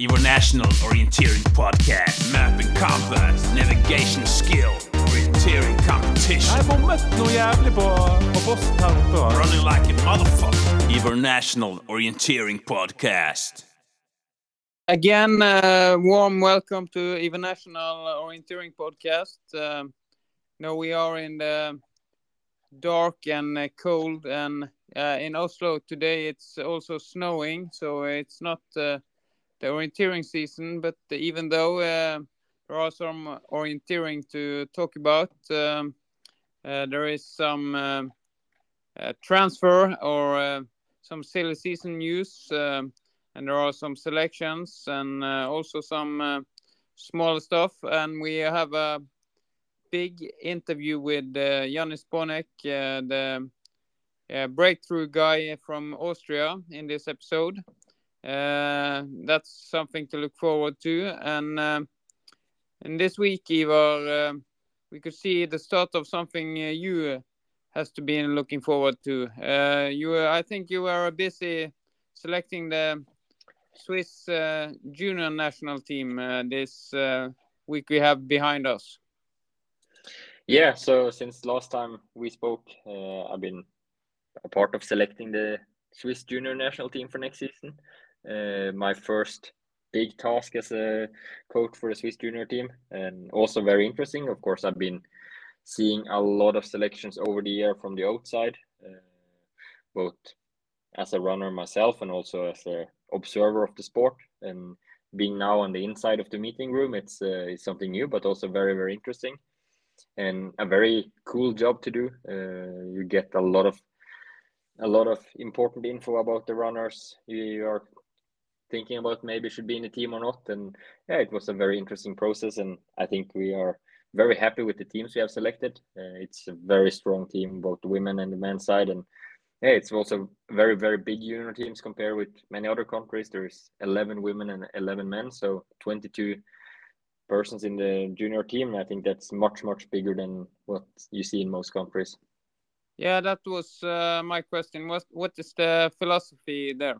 Your National Orienteering Podcast. Map and compass, navigation skill, orienteering competition. Jeg bommet noe jævlig på, på posten her oppe. Running like a motherfucker. Your National Orienteering Podcast. Again, uh, warm welcome to Even National Orienteering Podcast. Um, now we are in the dark and uh, cold, and uh, in Oslo today it's also snowing, so it's not uh, the orienteering season. But even though uh, there are some orienteering to talk about, um, uh, there is some um, uh, transfer or uh, some silly season news. Um, and there are some selections and also some small stuff. And we have a big interview with uh, Jannis Bonek, uh, the uh, breakthrough guy from Austria, in this episode. Uh, that's something to look forward to. And and this week, Ivar, um we could see the start of something you has to be looking forward to. You, I think, you were busy selecting the Swiss uh, junior national team uh, this uh, week we have behind us. Yeah, so since last time we spoke, I've been a part of selecting the Swiss junior national team for next season. Uh, my first big task as a coach for the Swiss junior team, and also very interesting. Of course, I've been seeing a lot of selections over the year from the outside, uh, both as a runner myself and also as a observer of the sport. And being now on the inside of the meeting room, it's uh, it's something new, but also very very interesting and a very cool job to do. Uh, you get a lot of a lot of important info about the runners you are thinking about maybe should be in the team or not. And yeah, it was a very interesting process, and I think we are very happy with the teams we have selected. Uh, it's a very strong team, both the women and the men's side, and yeah, it's also very very big junior teams compared with many other countries. There is 11 women and 11 men, so 22 persons in the junior team. I think that's much much bigger than what you see in most countries. Yeah, that was uh, my question. What what is the philosophy there?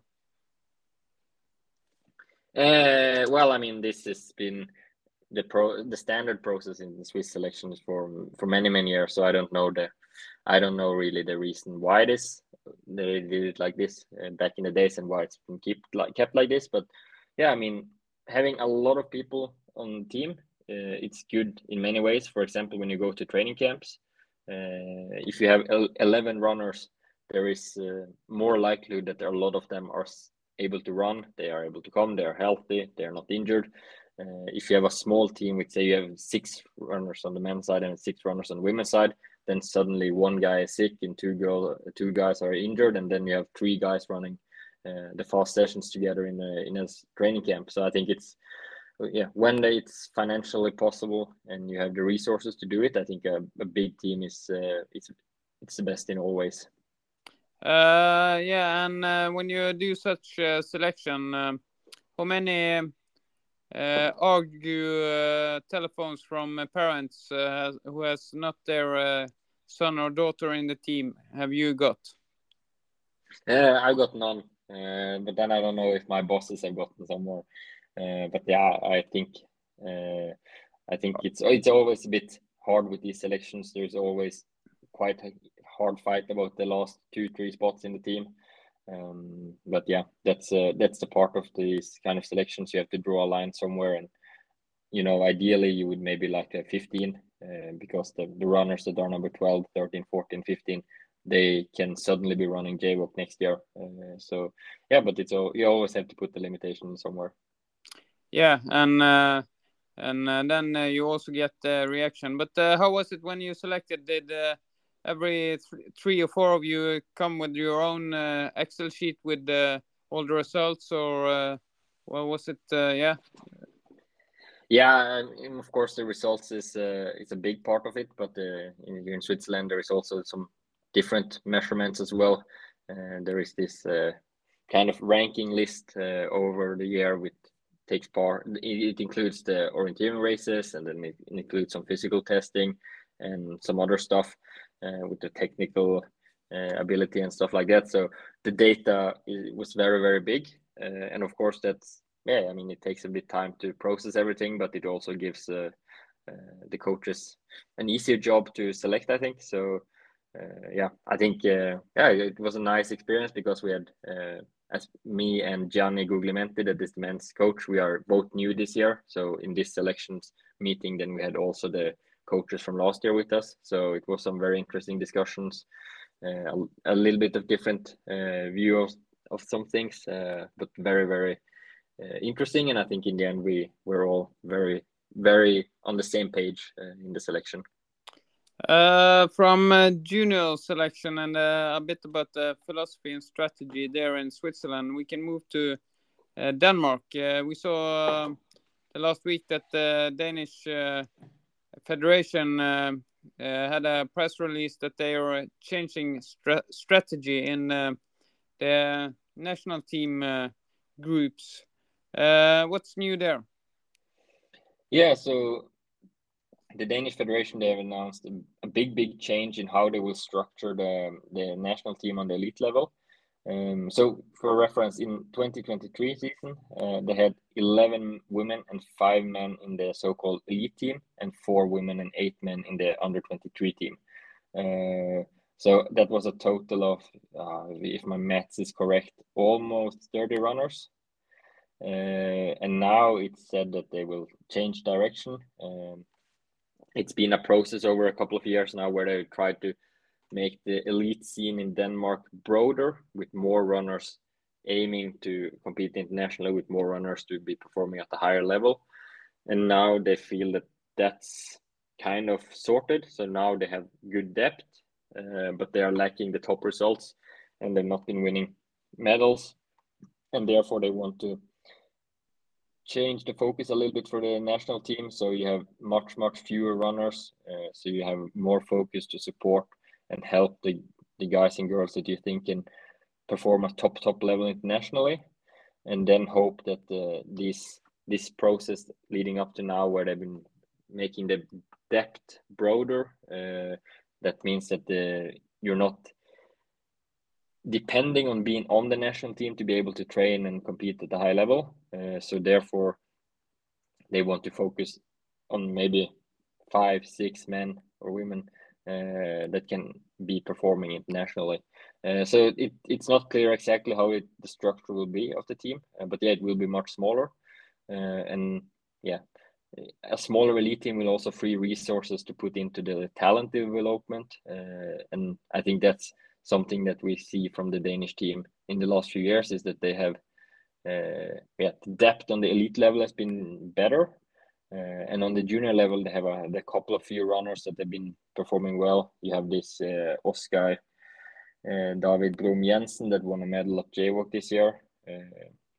Uh, well, I mean, this has been the pro the standard process in the Swiss selections for for many many years. So I don't know the I don't know really the reason why this they did it like this uh, back in the days and why it's been kept like kept like this. But yeah, I mean, having a lot of people on the team, uh, it's good in many ways. For example, when you go to training camps, uh, if you have 11 runners, there is uh, more likelihood that a lot of them are able to run. They are able to come. They are healthy. They are not injured. Uh, if you have a small team, which say you have six runners on the men's side and six runners on the women's side, then suddenly one guy is sick and two girl, two guys are injured, and then you have three guys running uh, the fast sessions together in a in a training camp. So I think it's yeah when it's financially possible and you have the resources to do it, I think a, a big team is uh, it's it's the best in all ways. Uh, yeah, and uh, when you do such uh, selection, um, how many uh, argue uh, telephones from parents uh, who has not their uh, son or daughter in the team have you got? Uh, I got none, but then I don't know if my bosses have gotten some more. But yeah, I think I think it's it's always a bit hard with these selections. There's always quite hard fight about the last two three spots in the team. Um, but yeah, that's uh, that's the part of these kind of selections. You have to draw a line somewhere, and you know, ideally you would maybe like to have 15 uh, because the, the runners that are number 12, 13, 14, 15 they can suddenly be running JWOC next year. Uh, so yeah, but it's all you always have to put the limitation somewhere. Yeah, and uh, and uh, then uh, you also get the reaction. But uh, how was it when you selected? Did every th- three or four of you come with your own uh, Excel sheet with uh, all the results, or uh, well, was it? Uh, yeah, Yeah, and, of course the results is uh, is a big part of it, but uh, in, here in Switzerland there is also some different measurements as well. There is this kind of ranking list over the year with takes part. It, includes the orienteering races, and then it, includes some physical testing and some other stuff with the technical uh, ability and stuff like that. So the data is, was very very big, uh, and of course that's yeah, I mean, it takes a bit time to process everything, but it also gives uh, uh, the coaches an easier job to select. I think so. Uh, yeah, I think uh, yeah, it was a nice experience because we had uh, as me and Gianni Guglielmenti, that is the men's coach, we are both new this year. So in this selections meeting, then we had also the coaches from last year with us. So it was some very interesting discussions, uh, a, a, little bit of different uh, view of, of some things, uh, but very, very uh, interesting. And I think in the end, we were all very, very on the same page uh, in the selection. Uh, from junior selection and a bit about the philosophy and strategy there in Switzerland, we can move to Denmark. We saw um, last week that the Danish Federation uh, uh, had a press release that they are changing stra strategy in uh, the national team groups. what's new there? Yeah, so the Danish Federation they have announced a, big, big change in how they will structure the the national team on the elite level. Um, so, for reference, in 2023 season, uh, they had 11 women and five men in the so-called elite team, and four women and eight men in the under 23 team. Uh, so that was a total of, uh, if my maths is correct, almost 30 runners. Uh, and now it's said that they will change direction. Um, it's been a process over a couple of years now where they tried to make the elite scene in Denmark broader with more runners aiming to compete internationally with more runners to be performing at a higher level. And now they feel that that's kind of sorted. So now they have good depth, uh, but they are lacking the top results and they've not been winning medals. And therefore, they want to change the focus a little bit for the national team. So you have much, much fewer runners. Uh, so you have more focus to support and help the, the guys and girls that you think can perform at top, top level internationally. And then hope that uh, this this process leading up to now, where they've been making the depth broader, uh, that means that the, you're not depending on being on the national team to be able to train and compete at a high level. Uh, so therefore, they want to focus on maybe five, six men or women uh, that can be performing internationally. Uh, so it, it's not clear exactly how it, the structure will be of the team, uh, but yeah, it will be much smaller. Uh, and yeah, a smaller elite team will also free resources to put into the talent development. Uh, and I think that's something that we see from the Danish team in the last few years is that they have uh, yeah, depth on the elite level has been better. Uh, and on the junior level, they have a, a couple of few runners that have been performing well. You have this uh, Oscar uh, David Blom Jensen that won a medal at JWOC this year.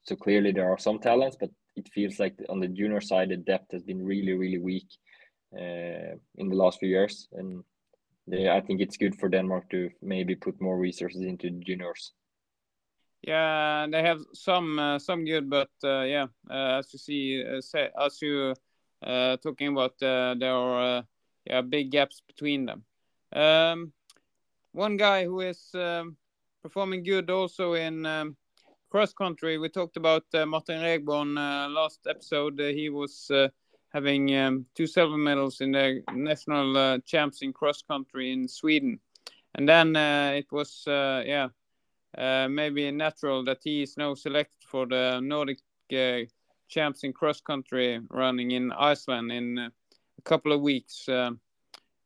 So clearly there are some talents, but it feels like on the junior side, the depth has been really, really weak in the last few years. And they, I think it's good for Denmark to maybe put more resources into juniors. Yeah, they have some uh, some good, but uh, yeah, uh, as you see, as you talking about, uh, there are yeah big gaps between them. Um, one guy who is um, performing good also in um, cross country. We talked about uh, Martin Regborn last episode. he was having um, two silver medals in the national uh, champs in cross country in Sweden. And then uh, it was, uh, yeah, uh, maybe natural that he is now selected for the Nordic uh, champs in cross country running in Iceland in uh, a couple of weeks.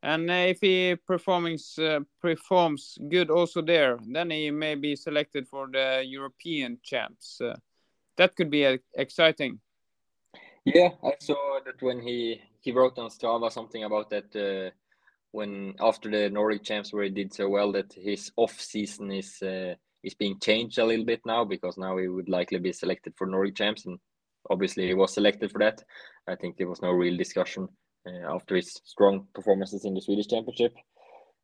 and if he performings performs good also there, then he may be selected for the European champs. that could be exciting. Yeah, I saw that when he he wrote on Strava something about that uh, when after the Nordic champs where he did so well that his off season is uh, is being changed a little bit now because now he would likely be selected for Nordic champs and obviously he was selected for that. I think there was no real discussion uh, after his strong performances in the Swedish championship.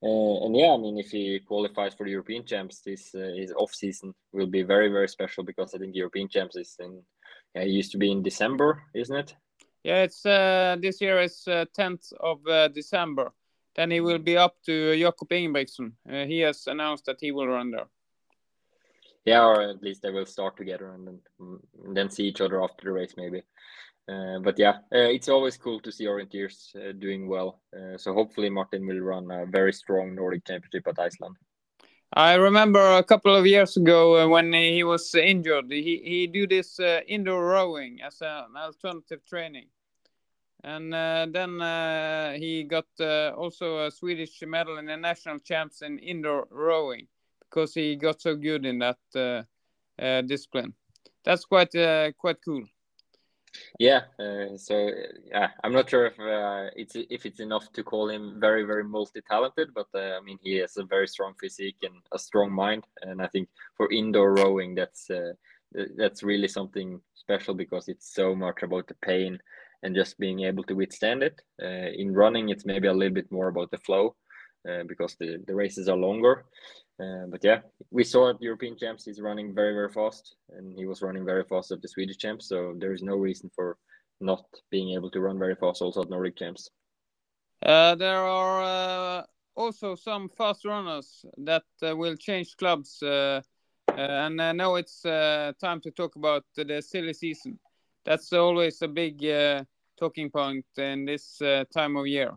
Uh, and yeah, I mean, if he qualifies for the European champs, this uh, his off season will be very very special because I think European champs is in yeah, used to be in December, isn't it? Yeah, it's uh, this year is uh, tenth of uh, December. Then he will be up to Jakob Ingebrigtsen. Uh, he has announced that he will run there. Yeah, or at least they will start together and then, and then see each other after the race, maybe. Uh, but yeah, uh, it's always cool to see Orienteers uh, doing well. Uh, so hopefully Martin will run a very strong Nordic Championship at Iceland. I remember a couple of years ago uh, when he was injured, he he do this uh, indoor rowing as an alternative training, and then he got also a Swedish medal in the national champs in indoor rowing because he got so good in that discipline. That's quite quite cool. Yeah, uh, so yeah, I'm not sure if uh, it's if it's enough to call him very very multi-talented, but uh, I mean he has a very strong physique and a strong mind, and I think for indoor rowing that's uh, that's really something special because it's so much about the pain and just being able to withstand it. Uh, in running, it's maybe a little bit more about the flow uh, because the the races are longer. Uh, but yeah, we saw at European champs he's running very very fast, and he was running very fast at the Swedish champs. So there is no reason for not being able to run very fast also at Nordic champs. Uh, there are uh, also some fast runners that uh, will change clubs, uh, and now it's time to talk about the silly season. That's always a big talking point in this time of year.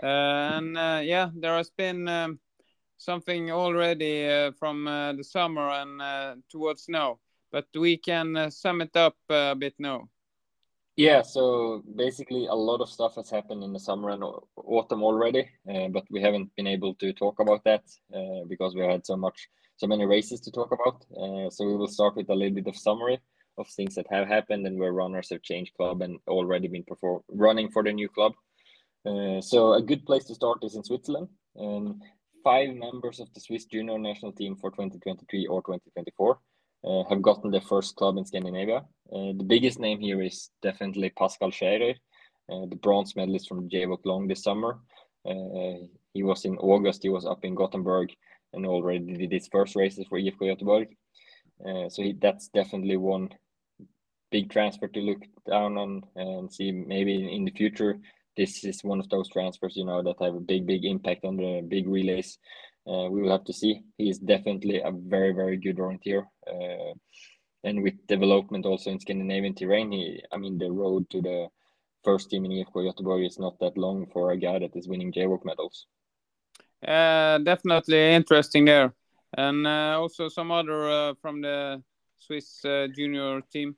and yeah, there has been. Um, something already uh, from uh, the summer and uh, towards now, but we can sum it up a bit now. Yeah, so basically a lot of stuff has happened in the summer and autumn already, uh, but we haven't been able to talk about that uh, because we had so much, so many races to talk about. Uh, so we will start with a little bit of summary of things that have happened and where runners have changed club and already been perform running for the new club. so a good place to start is in Switzerland. And five members of the Swiss junior national team for 2023 or 2024 uh, have gotten their first club in Scandinavia. Uh, the biggest name here is definitely Pascal Scherer, uh, the bronze medalist from JWOC Long this summer. Uh, he was in August, he was up in Gothenburg and already did his first races for IFK Göteborg. Uh, so he, that's definitely one big transfer to look down on and see maybe in the future this is one of those transfers, you know, that have a big, big impact on the big relays. Uh, we will have to see. He is definitely a very, very good orienteer. Uh, and with development also in Scandinavian terrain, he, I mean, the road to the first team in IFK Göteborg is not that long for a guy that is winning JWOC medals. Uh, definitely interesting there. And uh, also some other uh, from the Swiss uh, junior team.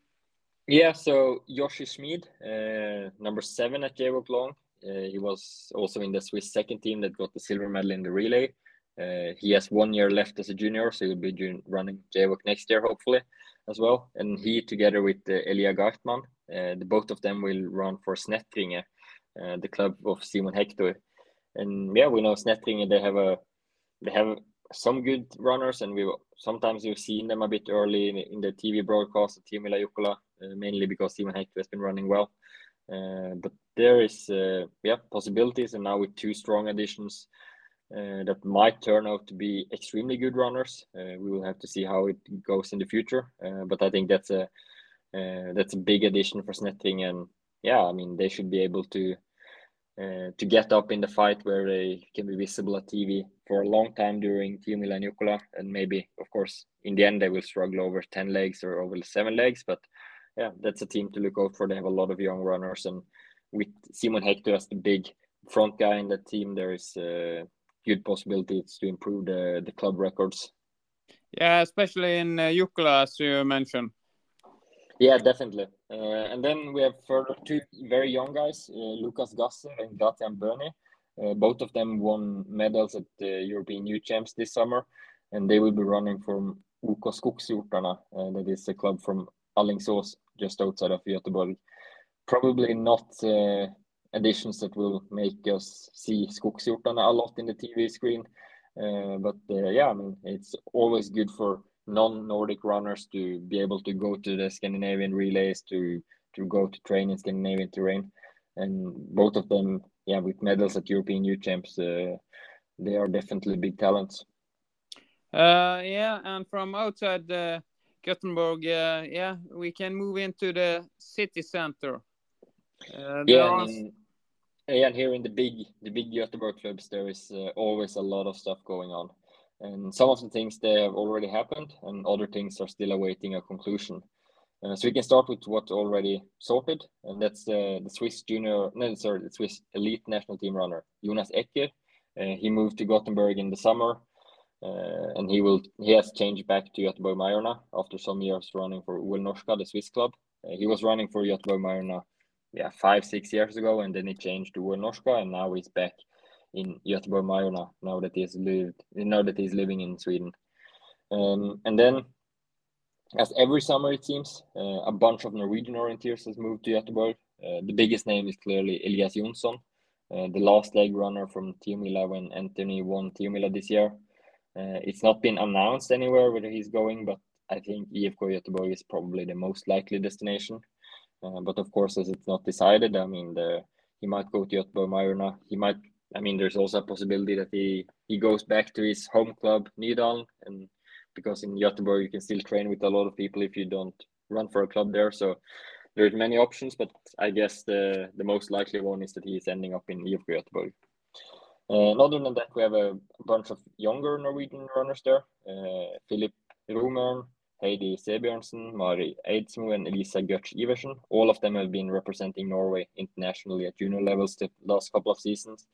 Yeah, so Yoshi Schmid, uh, number seven at JWOC Long. Uh, he was also in the Swiss second team that got the silver medal in the relay. Uh, he has one year left as a junior, so he'll be running JWOC next year, hopefully, as well. And he, together with uh, Elia Gartman, uh, the both of them will run for Snättringe, uh, the club of Simon Hector. And yeah, we know Snättringe, they have a they have some good runners, and we sometimes you've seen them a bit early in, in the TV broadcast of uh, mainly because Simon Hector has been running well. Uh, but there is uh, yeah possibilities, and now with two strong additions uh, that might turn out to be extremely good runners. Uh, we will have to see how it goes in the future. Uh, but I think that's a that's a big addition for Snettring, and yeah, I mean they should be able to uh, to get up in the fight where they can be visible at TV for a long time during Team Jukola. And maybe, of course, in the end, they will struggle over 10 legs or over seven legs. But yeah, that's a team to look out for. They have a lot of young runners. And with Simon Hector as the big front guy in that team, there is uh, good possibilities to improve the, the club records. Yeah, especially in uh, Jukola, as you mentioned. Yeah, definitely. Uh, and then we have further two very young guys, uh, Lucas Gasser and Gatian Böni. Uh, both of them won medals at the European Youth Champs this summer, and they will be running from OK Skogshjortarna, uh, that is a club from Alingsås, just outside of Göteborg. Probably not uh, additions that will make us see Skogshjortarna a lot in the TV screen, uh, but yeah, I mean it's always good for non-Nordic runners to be able to go to the Scandinavian relays to to go to train in Scandinavian terrain, and both of them, yeah, with medals at European Youth Champs, uh, they are definitely big talents. Uh, yeah, and from outside uh, Gothenburg, uh, yeah, we can move into the city center. Uh, yeah, and, here in the big the big Gothenburg clubs, there is uh, always a lot of stuff going on. And some of the things they have already happened, and other things are still awaiting a conclusion. Uh, so we can start with what's already sorted, and that's uh, the Swiss junior, no, sorry, the Swiss elite national team runner Jonas Ecker. He moved to Gothenburg in the summer, uh, and he will he has changed back to Göteborg Majorna after some years running for OL Norska, the Swiss club. Uh, he was running for Göteborg Majorna, yeah, five six years ago, and then he changed to OL Norska, and now he's back in Göteborg Majorna now that he's lived now that he's living in Sweden. Um, and then, as every summer it seems, uh, a bunch of Norwegian orienteers has moved to Göteborg. The biggest name is clearly Elias Jonsson, the last leg runner from Tiomila when NTNUI won Tiomila this year. Uh, it's not been announced anywhere whether he's going, but I think IFK Göteborg is probably the most likely destination. Uh, but of course, as it's not decided, I mean, the, he might go to Göteborg Majorna. He might I mean, there's also a possibility that he he goes back to his home club Nydalen, and because in Göteborg you can still train with a lot of people if you don't run for a club there. So there's many options, but I guess the the most likely one is that he is ending up in IFK Göteborg. And other than that, we have a, bunch of younger Norwegian runners there. Uh, Philip Romern, Heidi Sebjørnsen, Mari Eidsmo, and Elisa Götz Iversen. All of them have been representing Norway internationally at junior levels the last couple of seasons.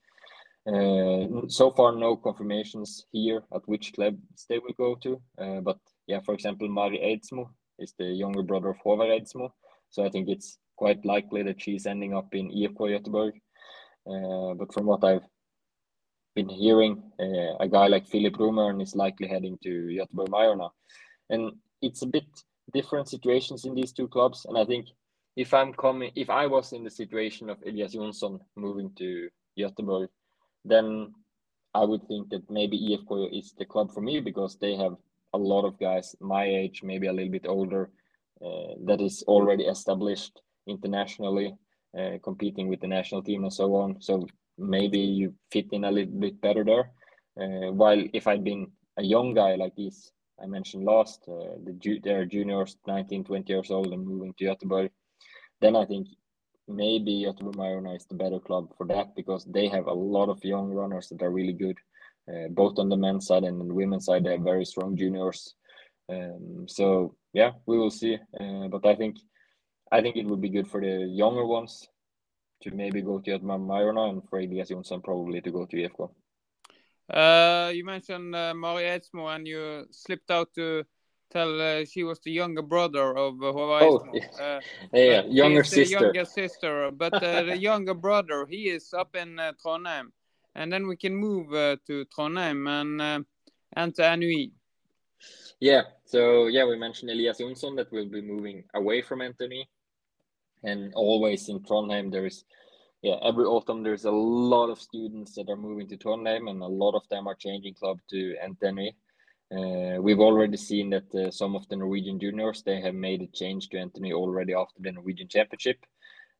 Uh, so far, no confirmations here at which clubs they will go to. Uh, but yeah, for example, Mari Eidsmo is the younger brother of Håvard Eidsmo. So I think it's quite likely that she's ending up in IFK Göteborg. Uh, but from what I've been hearing, uh, a guy like Philip Romern is likely heading to Göteborg Majorna. And it's a bit different situations in these two clubs. And I think if I'm coming, if I was in the situation of Elias Jonsson moving to Göteborg, then I would think that maybe IFK is the club for me because they have a lot of guys my age, maybe a little bit older, uh, that is already established internationally, uh, competing with the national team and so on. So maybe you fit in a little bit better there. Uh, while if I'd been a young guy like this, I mentioned last, uh, the ju- they're juniors, 19, 20 years old and moving to Göteborg, then I think maybe Göteborg Majorna is the better club for that because they have a lot of young runners that are really good, uh, both on the men's side and the women's side. They have very strong juniors. Um, so yeah, we will see. Uh, but I think I think it would be good for the younger ones to maybe go to Göteborg Majorna and for Elias Jonsson probably to go to IFK. Uh, you mentioned uh, Mari Eidsmo and you slipped out to tell uh, she was the younger brother of uh, Oh, yeah. Uh, Yeah, younger he's the sister. younger sister, but uh, the younger brother, he is up in uh, Trondheim. And then we can move uh, to Trondheim and uh, and to NTNUI. Yeah, so yeah, we mentioned Elias Jonsson that will be moving away from NTNUI, and always in Trondheim there is, yeah, every autumn there's a lot of students that are moving to Trondheim, and a lot of them are changing club to NTNUI. Uh, we've already seen that uh, some of the Norwegian juniors they have made a change to NTNUI already after the Norwegian Championship.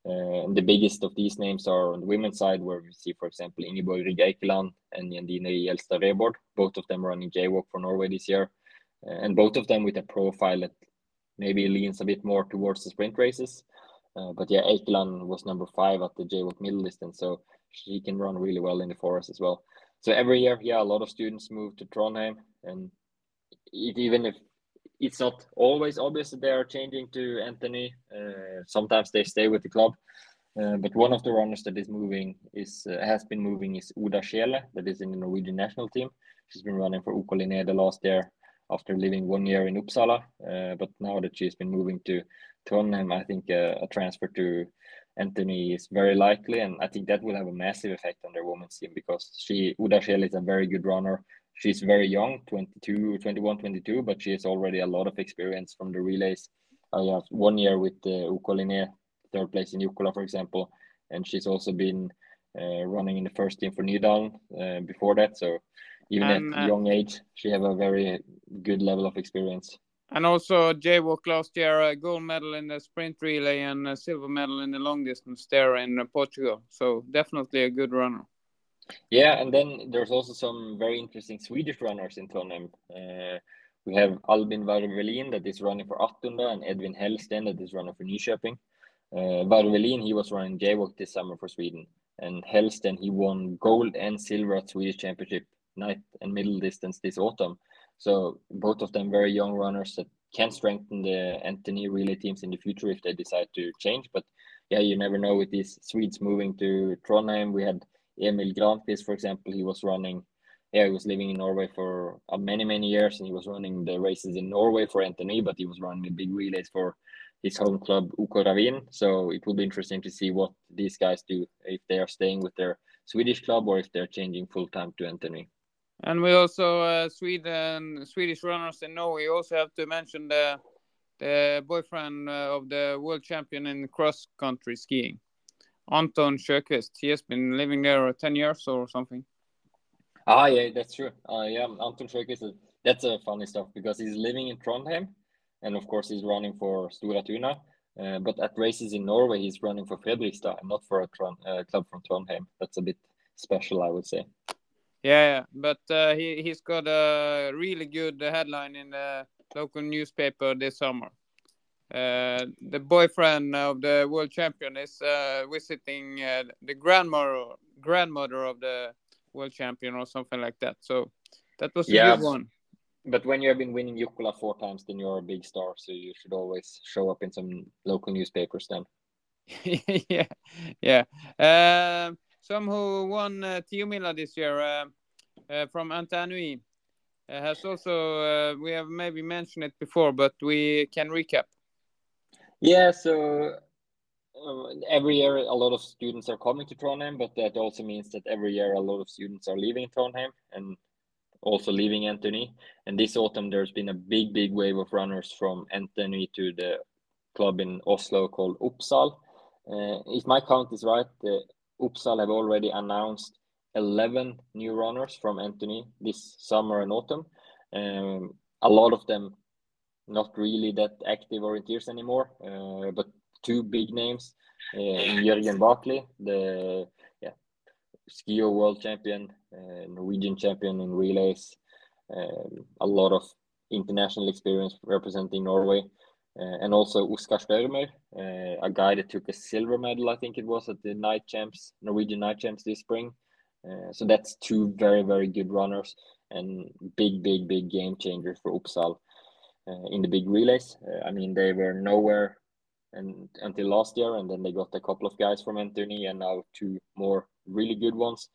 Uh, and the biggest of these names are on the women's side, where we see, for example, Ingeborg Rygg Eikeland and Jandine Gjelstad Rebord. Both of them running JWOC for Norway this year. Uh, and both of them with a profile that maybe leans a bit more towards the sprint races. Uh, but yeah, Eikeland was number five at the JWOC middle distance, so she can run really well in the forest as well. So every year, yeah, a lot of students move to Trondheim, and it, even if it's not always obvious that they are changing to NTNUI, uh, sometimes they stay with the club. Uh, but one of the runners that is moving is uh, has been moving is Uda Schele, that is in the Norwegian national team. She's been running for OK the last year after living one year in Uppsala. Uh, but now that she's been moving to Trondheim, I think uh, a transfer to NTNUI is very likely, and I think that will have a massive effect on their women's team because she Uda Schele is a very good runner. She's very young, 22, 21, 22, but she has already a lot of experience from the relays. I have one year with the OK Linné, third place in Jukola, for example, and she's also been uh, running in the first team for Nydalen uh, before that. So even And, at uh, young age, she have a very good level of experience. And also JWOC last year, a gold medal in the sprint relay and a silver medal in the long distance there in uh, Portugal. So definitely a good runner. Yeah, and then there's also some very interesting Swedish runners in Trondheim. Uh, we have Albin Varvelin that is running for Attunda and Edwin Hellsten that is running for Nyköping. Uh, Varvelin, he was running JWOC this summer for Sweden. And Hellsten, he won gold and silver at Swedish Championship night and middle distance this autumn. So both of them very young runners that can strengthen the NTNUI relay teams in the future if they decide to change. But yeah, you never know with these Swedes moving to Trondheim. We had Emil Granqvist, for example. He was running. Yeah, he was living in Norway for uh, many many years, and he was running the races in Norway for NTNUI, but he was running the big relays for his home club UK Ravin. So it will be interesting to see what these guys do if they are staying with their Swedish club or if they're changing full time to NTNUI. And we also uh, Sweden Swedish runners in Norway. We also have to mention the the boyfriend uh, of the world champion in cross country skiing, Anton Sjöqvist. He has been living there ten years or something. Ah, yeah, that's true. Uh, yeah, Anton Sjöqvist. That's a funny stuff because he's living in Trondheim, and of course he's running for Stora Tuna. Uh, but at races in Norway, he's running for Fredrikstad, and not for a Tron- uh, club from Trondheim. That's a bit special, I would say. Yeah, yeah. but uh, he he's got a really good headline in the local newspaper this summer. Uh, the boyfriend of the world champion is uh, visiting uh, the grandmother grandmother of the world champion or something like that. So that was a Yeah. good one. But when you have been winning Jukola four times, then you're a big star. So you should always show up in some local newspapers then. yeah, yeah. Um, some who won uh, Tiomila this year uh, uh, from NTNUI uh, has also uh, we have maybe mentioned it before, but we can recap. Yeah, so uh, every year a lot of students are coming to Trondheim, but that also means that every year a lot of students are leaving Trondheim and also leaving NTNUI. And this autumn there's been a big, big wave of runners from NTNUI to the club in Oslo called Oppsal. Uh, if my count is right, Oppsal have already announced 11 new runners from NTNUI this summer and autumn. Um, a lot of them not really that active orienteers anymore, uh, but two big names uh, Jørgen Baklid, the yeah, skier world champion, uh, Norwegian champion in relays, um, a lot of international experience representing Norway, and also Oskar Størmer, uh, a guy that took a silver medal, I think it was, at the night champs, Norwegian night champs this spring. Uh, so that's two very, very good runners and big, big, big game changers for Oppsal in the big relays. I mean, they were nowhere and until last year, and then they got a couple of guys from NTNUI, and now two more really good ones.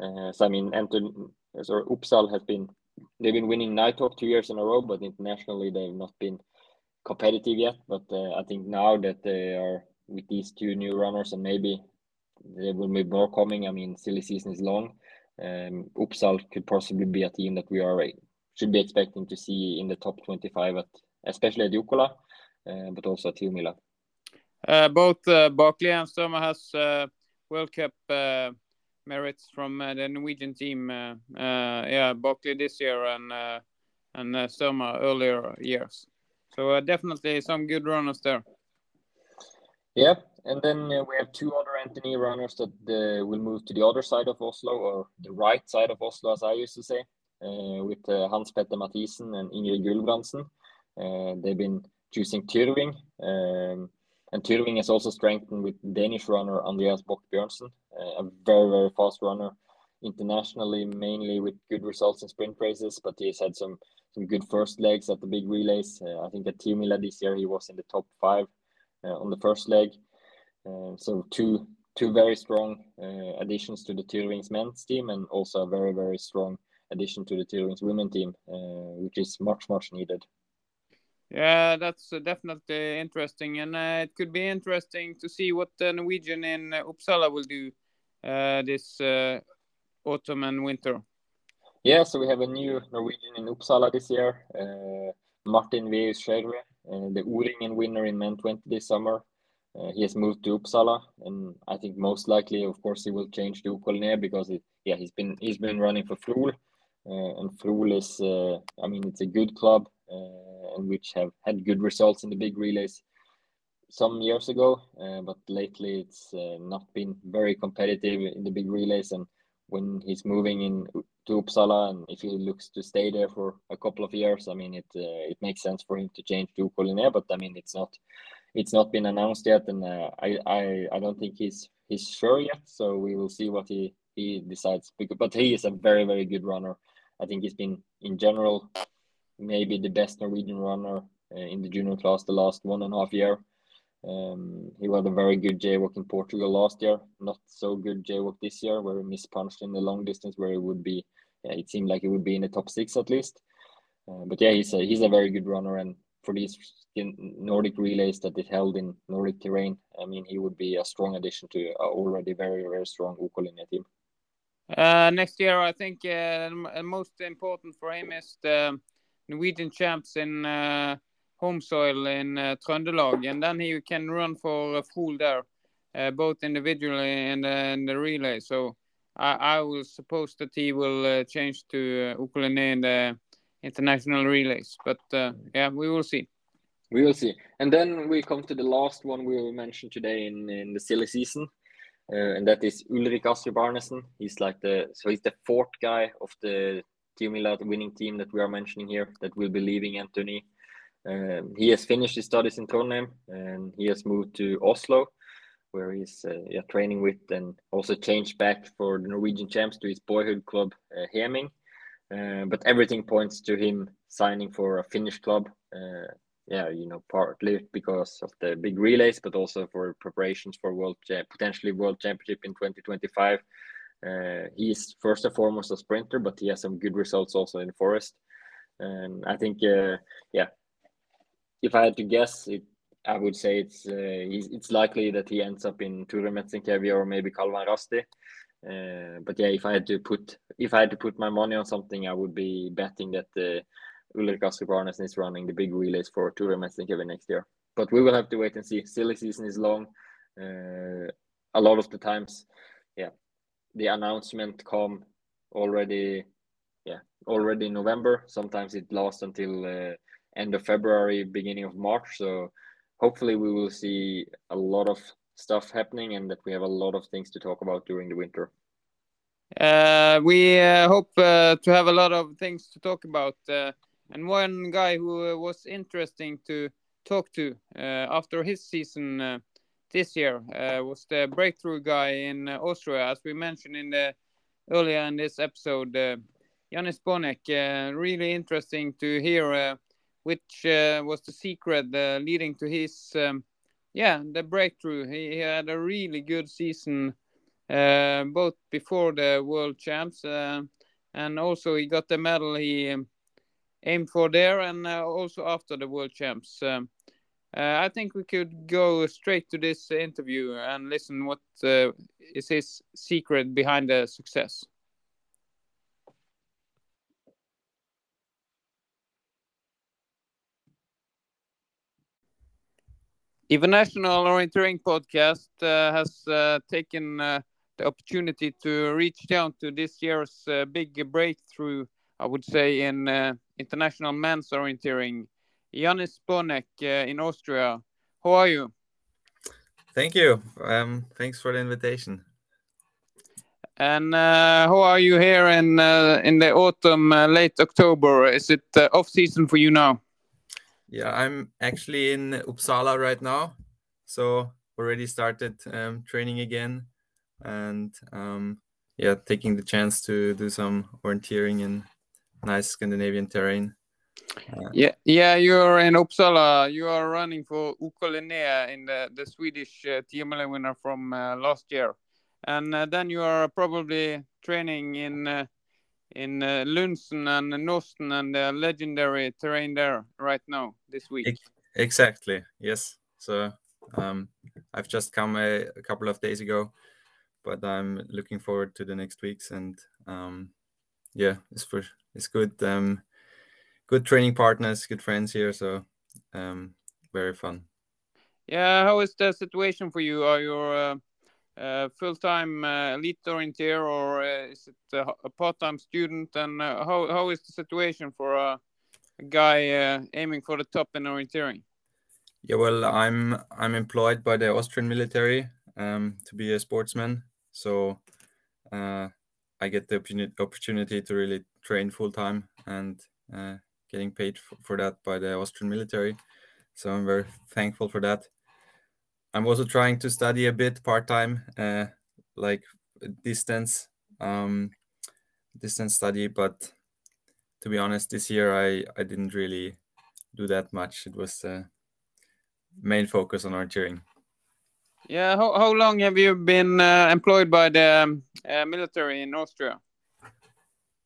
Uh, so I mean, NTNUI, sorry, Oppsal has been they've been winning Night Talk two years in a row, but internationally they've not been competitive yet. But uh, I think now that they are with these two new runners, and maybe there will be more coming. I mean, silly season is long. Um, Oppsal could possibly be a team that we are should be expecting to see in the top 25 at especially at Jukola, uh, but also at Tiomila. Uh, both uh, Baklid and Stoma has uh, World Cup uh, merits from uh, the Norwegian team. Uh, yeah, Baklid this year and and Stoma earlier years. So uh, definitely some good runners there. Yeah, and then uh, we have two other NTNUI runners that uh, will move to the other side of Oslo, or the right side of Oslo, as I used to say, uh, with uh, Hans Petter Mathisen and Ingrid Gulbrandsen. Uh, they've been choosing Tyrving, um, and Tyrving is also strengthened with Danish runner Andreas Bock Bjørnsen, a very, very fast runner internationally, mainly with good results in sprint races, but he's had some some good first legs at the big relays. Uh, I think at Tiomila this year he was in the top five uh, on the first leg. Uh, so two two very strong additions to the Tyrving's men's team, and also a very very strong addition to the Tyrving's women team, which is much much needed. Yeah, that's definitely interesting, and uh, it could be interesting to see what the Norwegian in Uppsala will do uh, this uh, autumn and winter. Yeah, so we have a new Norwegian in Uppsala this year, uh, Martin Veus Skjerve, uh, the O-ringen winner in Men 20 this summer. Uh, he has moved to Uppsala, and I think most likely, of course, he will change to OK Linné because it, yeah, he's been he's been running for Frol, uh, and Frol is, uh, I mean, it's a good club, uh, and which have had good results in the big relays some years ago, but lately it's not been very competitive in the big relays. And when he's moving in to Uppsala, and if he looks to stay there for a couple of years, I mean, it uh, it makes sense for him to change to OK Linné. But I mean, it's not it's not been announced yet, and uh, I, I I don't think he's he's sure yet. So we will see what he he decides. But he is a very very good runner. I think he's been in general maybe the best Norwegian runner uh, in the junior class the last one and a half year. Um, he had a very good JWOC in Portugal last year. Not so good JWOC this year, where he mispunched in the long distance, where he would be. Yeah, it seemed like he would be in the top six at least. Uh, but yeah, he's a he's a very good runner, and for these Nordic relays that it held in Nordic terrain, I mean, he would be a strong addition to a already very very strong OK Linné team. Uh, next year, I think uh, most important for him is the Norwegian champs in uh, home soil in uh, Trøndelag, and then he can run for a full there, uh, both individually and in the relay. So I, I will suppose that he will change to uh, in the international relays. But yeah, we will see. We will see. And then we come to the last one we will mention today in, in the silly season. And that is Ulrik Astrup. He's like the so he's the fourth guy of the Team winning team that we are mentioning here that will be leaving NTNUI. Um, he has finished his studies in Trondheim and he has moved to Oslo, where he's uh, yeah, training with and also changed back for the Norwegian champs to his boyhood club, uh, Heming. Uh, but everything points to him signing for a Finnish club. Uh, yeah, you know, partly because of the big relays, but also for preparations for world potentially world championship in 2025. Uh, he's first and foremost a sprinter, but he has some good results also in forest. And I think, uh, yeah, if I had to guess, it I would say it's uh, it's likely that he ends up in Turun Metsänkävijät or maybe Kalevan Rasti. Uh, but yeah, if I had to put if I had to put my money on something, I would be betting that uh, Ulrik Astrup is running the big relays for Turun Metsänkävijät next year. But we will have to wait and see. Silly season is long. Uh, a lot of the times, yeah, the announcement come already yeah already in november sometimes it lasts until uh, end of february beginning of march so hopefully we will see a lot of stuff happening and that we have a lot of things to talk about during the winter uh, we uh, hope uh, to have a lot of things to talk about uh, and one guy who was interesting to talk to uh, after his season this year uh, was the breakthrough guy in uh, Austria, as we mentioned in the earlier in this episode. Uh, Jannis Bonek, uh, really interesting to hear uh, which uh, was the secret leading to his, um, yeah, the breakthrough. He, he, had a really good season, both before the World Champs, and also he got the medal he um, aimed for there, and also after the World Champs. Um, uh, I think we could go straight to this interview and listen what uh, is his secret behind the success. Even National Orienteering Podcast uh, has uh, taken uh, the opportunity to reach down to this year's uh, big breakthrough, I would say, in international men's orienteering Jannis Bonek uh, in Austria. How are you? Thank you. Um, thanks for the invitation. And uh, how are you here in uh, in the autumn, uh, late October? Is it uh, off season for you now? Yeah, I'm actually in Uppsala right now, so already started um, training again, and um, yeah, taking the chance to do some orienteering in nice Scandinavian terrain. Yeah, yeah, you're in Uppsala. You are running for OK Linné in the, the Swedish uh, TML winner from uh, last year, and uh, then you are probably training in uh, in uh, Lunsen and Nåsten and the legendary terrain there right now this week. Exactly. Yes. So um, I've just come a, a, couple of days ago, but I'm looking forward to the next weeks and um, yeah, it's for it's good. Um, good training partners, good friends here. So um, very fun. Yeah, how is the situation for you? Are you uh, uh, full-time uh, elite orienteer or uh, is it a, a part-time student? And uh, how how is the situation for a, a guy uh, aiming for the top in orienteering? Yeah, well, I'm I'm employed by the Austrian military um, to be a sportsman, so I get the opportunity to really train full time and getting paid for that by the Austrian military. So I'm very thankful for that. I'm also trying to study a bit part time, uh, like distance um, distance study, but to be honest, this year I I didn't really do that much. It was the main focus on orienteering. Yeah, how, how long have you been uh, employed by the um, uh, military in Austria?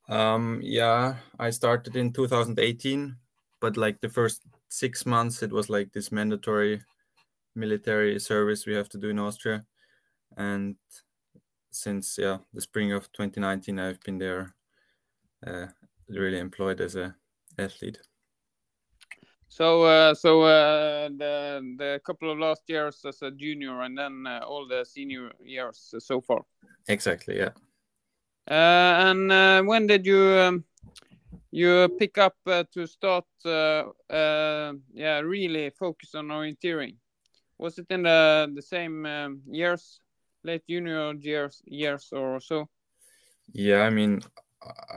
Um, yeah, I started in 2018, but like the first six months, it was like this mandatory military service we have to do in Austria, and since yeah the spring of 2019, I've been there, uh, really employed as a athlete. So, uh, so uh, the the couple of last years as a junior, and then uh, all the senior years so far. Exactly. Yeah. Uh, and uh, when did you um, you pick up uh, to start? yeah, really focus on orienteering. Was it in the the same um, years, late junior years, years or so? Yeah, I mean,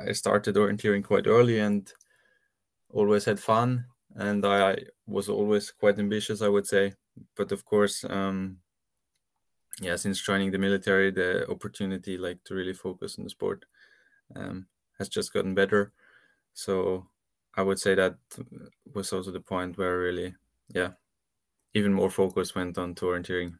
I started orienteering quite early and always had fun and I was always quite ambitious, I would say. But of course, um, yeah, since joining the military, the opportunity like to really focus on the sport um, has just gotten better. So I would say that was also the point where really, yeah, even more focus went on to orienteering.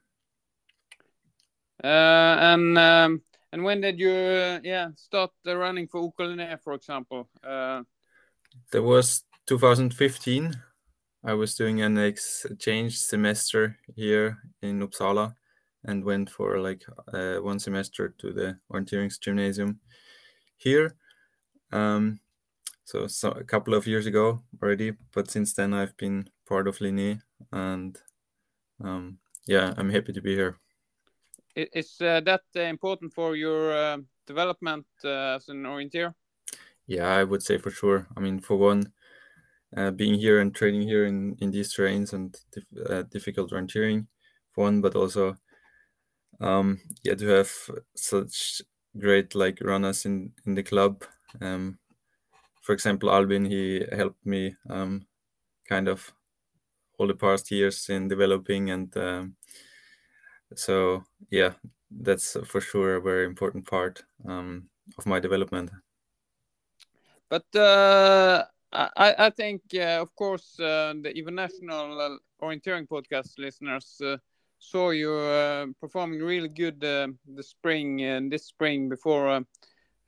Uh, and um, and when did you uh, yeah start running for OK Linné, for example? Uh... There was 2015, I was doing an exchange semester here in Uppsala and went for like uh, one semester to the orienteering gymnasium here. Um, so, so a couple of years ago already, but since then I've been part of Linné and um, yeah, I'm happy to be here. Is uh, that uh, important for your uh, development uh, as an orienteer? Yeah, I would say for sure. I mean, for one, uh, being here and training here in, in these terrains and dif uh, difficult orienteering for one, but also um, yeah to have such great like runners in in the club. Um, for example, Albin he helped me um, kind of all the past years in developing and um, so yeah that's for sure a very important part um, of my development but uh, I, I think, uh, of course, uh, the even national uh, orienteering podcast listeners uh, saw you uh, performing really good the spring and this spring before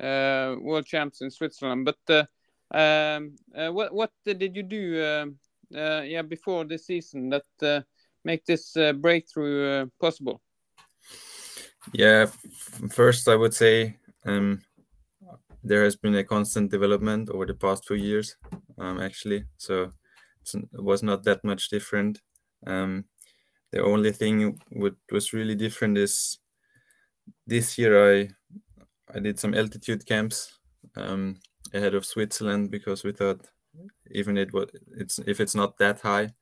World Champs in Switzerland. But um, what what did you do, yeah, before this season that make this breakthrough possible? Yeah, first I would say um, there has been a constant development over the past few years, um, actually. So it was not that much different. Um, the only thing what was really different is this year I I did some altitude camps um, ahead of Switzerland because we thought even it was it's if it's not that high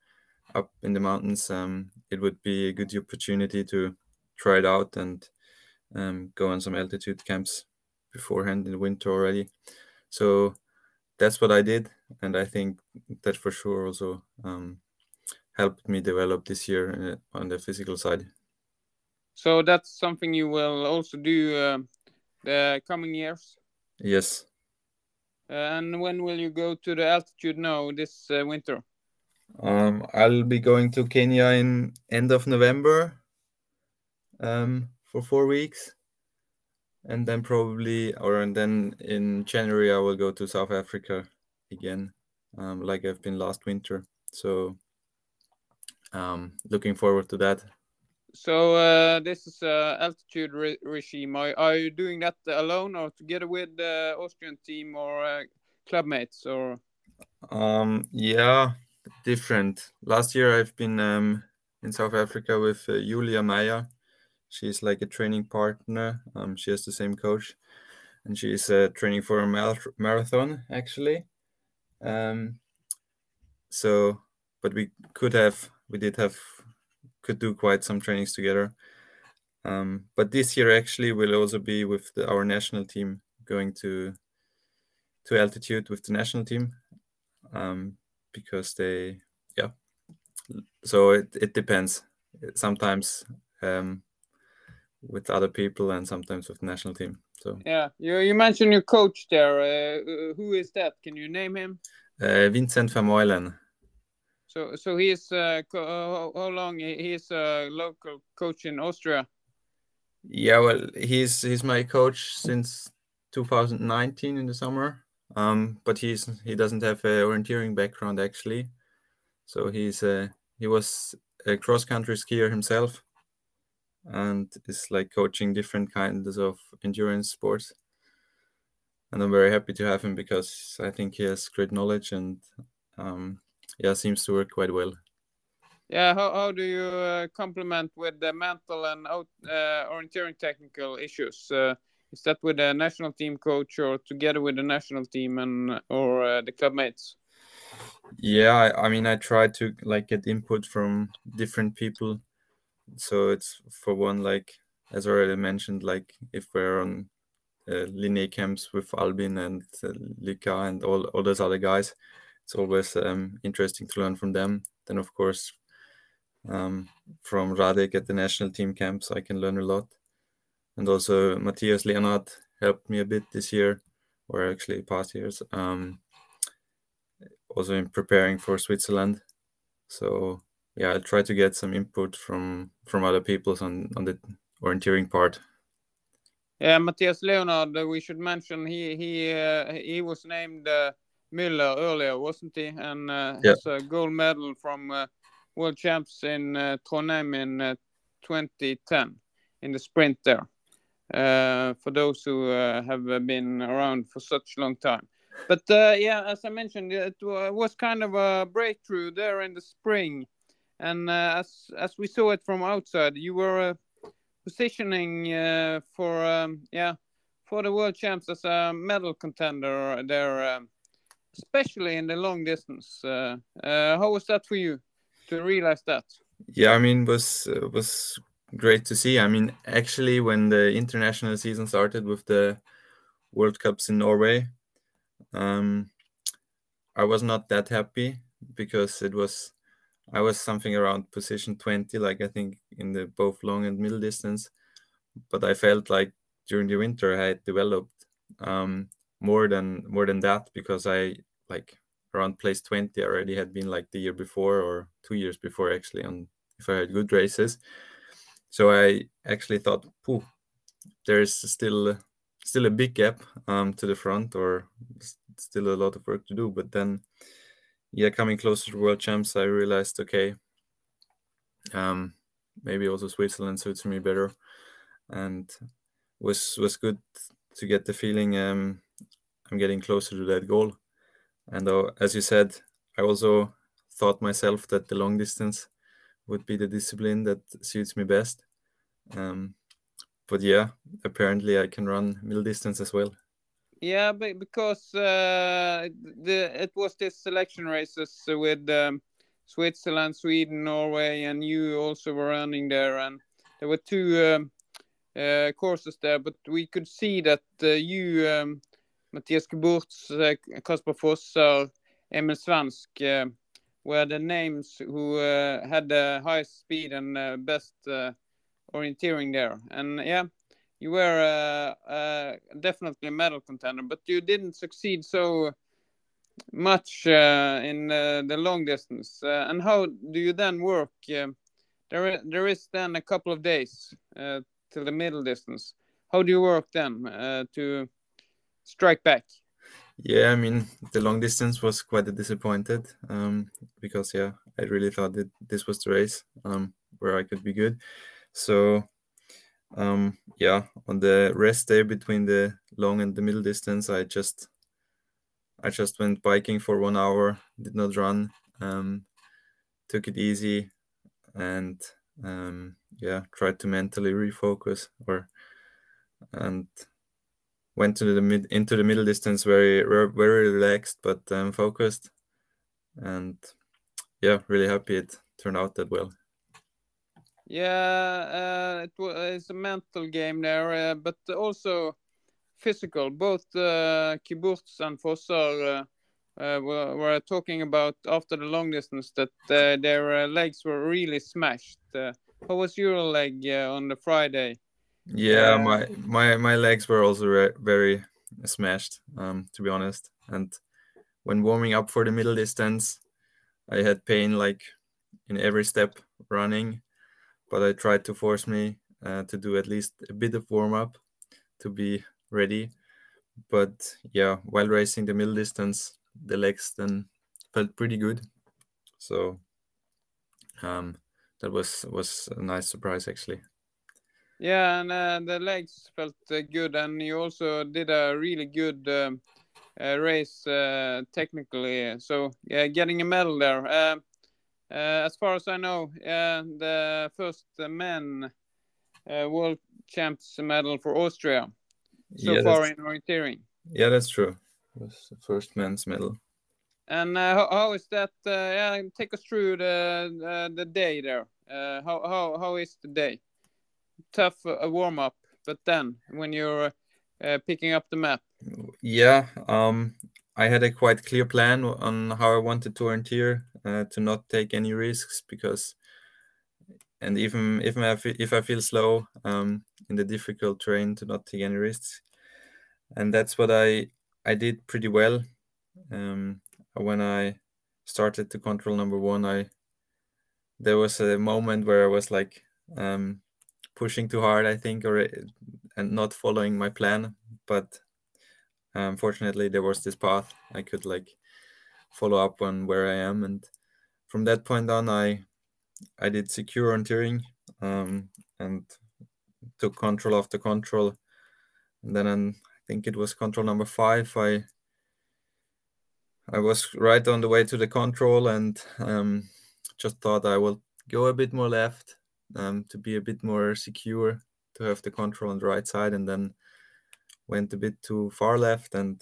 up in the mountains, um, it would be a good opportunity to try it out and um, go on some altitude camps beforehand in the winter already. So that's what I did, and I think that for sure also um, helped me develop this year uh, on the physical side. So that's something you will also do uh, the coming years. Yes. And when will you go to the altitude now this uh, winter? Um, I'll be going to Kenya in end of November um, for four weeks and then probably or and then in January I will go to South Africa again, um, like I've been last winter. So um, looking forward to that. So uh, this is a altitude re regime. Are, are, you doing that alone or together with the Austrian team or uh, clubmates or? Um, yeah, different. Last year I've been um, in South Africa with uh, Julia Meyer She's like a training partner. Um, she has the same coach, and she's uh, training for a marathon actually. Um, so, but we could have, we did have, could do quite some trainings together. Um, but this year actually will also be with the, our national team going to to altitude with the national team um, because they yeah so it, it depends sometimes um, with other people and sometimes with the national team. So Yeah, you you mentioned your coach there. Uh, who is that? Can you name him? uh, Vincent Vermeulen. So so he is uh, co- uh, how long he he a local coach in Austria. Yeah, well, he's he's my coach since 2019 in the summer. Um, but he's he doesn't have a orienteering background actually, so he's uh, he was a cross country skier himself, and is like coaching different kinds of endurance sports. And I'm very happy to have him because I think he has great knowledge and um, yeah, seems to work quite well. Yeah, how, how do you uh, complement with the mental and out, uh, orienteering technical issues? Uh, is that with the national team coach or together with the national team and or uh, the club mates? Yeah, I, I mean, I try to like get input from different people. So it's for one, like as already mentioned, like if we're on uh, Linné camps with Albin and uh, Lika and all all those other guys, it's always um, interesting to learn from them. Then of course, um, from Radek at the national team camps, I can learn a lot. And also Matthias Leonard helped me a bit this year, or actually past years. Um, also in preparing for Switzerland. So yeah, I'll try to get some input from from other people on on the orienteering part. Yeah, Matthias Leonard. uh, We should mention he he uh, he was named uh, Müller earlier, wasn't he? And uh, Yeah. has a gold medal from uh, World Champs in uh, Trondheim in uh, 2010 in the sprint there. Uh, for those who uh, have been around for such long time. But uh, yeah, as I mentioned, it was kind of a breakthrough there in the spring, and uh, as as we saw it from outside, you were uh, positioning uh, for um, yeah for the world champs as a medal contender there, um, especially in the long distance. Uh, uh, how was that for you to realize that? Yeah, I mean, was uh, was great to see. I mean, actually, when the international season started with the World Cups in Norway, um, I was not that happy because it was I was something around position 20, like I think in the both long and middle distance. But I felt like during the winter I had developed um, more than more than that because I like around place 20 already had been like the year before or two years before actually on if I had good races. So I actually thought, Pooh, there's still still a big gap um, to the front or still a lot of work to do. But then yeah, coming closer to world champs, I realized okay, um, maybe also Switzerland suits me better, and was was good to get the feeling um, I'm getting closer to that goal. And uh, as you said, I also thought myself that the long distance would be the discipline that suits me best. Um, but yeah, apparently I can run middle distance as well. Yeah, because uh, the it was this selection races with um, Switzerland, Sweden, Norway, and you also were running there, and there were two um, uh, courses there. But we could see that uh, you, um, Matthias Kyburz, uh, Kasper Fosser, Emil Svensk, uh, were the names who uh, had the highest speed and best orienteering there. And yeah, you were definitely a medal contender, but you didn't succeed so much uh, in uh, the long distance. Uh, and how do you then work? There, there is then a couple of days till the middle distance. How do you work then to strike back? Yeah, I mean the long distance was quite a disappointed um, because yeah, I really thought that this was the race um, where I could be good. So um, yeah, on the rest day between the long and the middle distance, I just I just went biking for one hour, did not run, um, took it easy, and um, yeah, tried to mentally refocus or and went to the mid into the middle distance very very relaxed but um, focused and yeah really happy it turned out that well Yeah, uh, it was a mental game there, uh, but also physical. Both uh, and Fosser uh, uh, were, were talking about after the long distance that uh, their uh, legs were really smashed. How was your leg on the Friday Yeah, Uh, my my my legs were also re- very smashed, um, to be honest. And when warming up for the middle distance, I had pain like in every step running, but I tried to force me uh, to do at least a bit of warm up to be ready. But yeah, while racing the middle distance, the legs then felt pretty good. So um, that was was a nice surprise actually. Yeah, and uh, the legs felt uh, good, and you also did a really good um, uh, race uh, technically. So yeah, getting a medal there. Uh, uh, as far as I know, the first men uh, world champs medal for Austria so yeah, far in orienteering. yeah, that's true. It was the first men's medal. And uh, how, how is that? Uh, yeah, take us through the uh, the day there. Uh, how how how is the day? Tough uh, warm up, but then when you're uh, picking up the map. Yeah, um, I had a quite clear plan on how I wanted to orienteer, uh, to not take any risks because, and even if I fe- if I feel slow um, in the difficult terrain, to not take any risks, and that's what I I did pretty well. Um, when I started to control number one, I there was a moment where I was like um, pushing too hard, I think, or and not following my plan, but unfortunately there was this path. I could like follow up on where i am. And from that point on i i did secure orienteering um, and took control of the control. And then i think it was control number five i i was right on the way to the control and um, just thought i will go a bit more left um, to be a bit more secure to have the control on the right side and then went a bit too far left and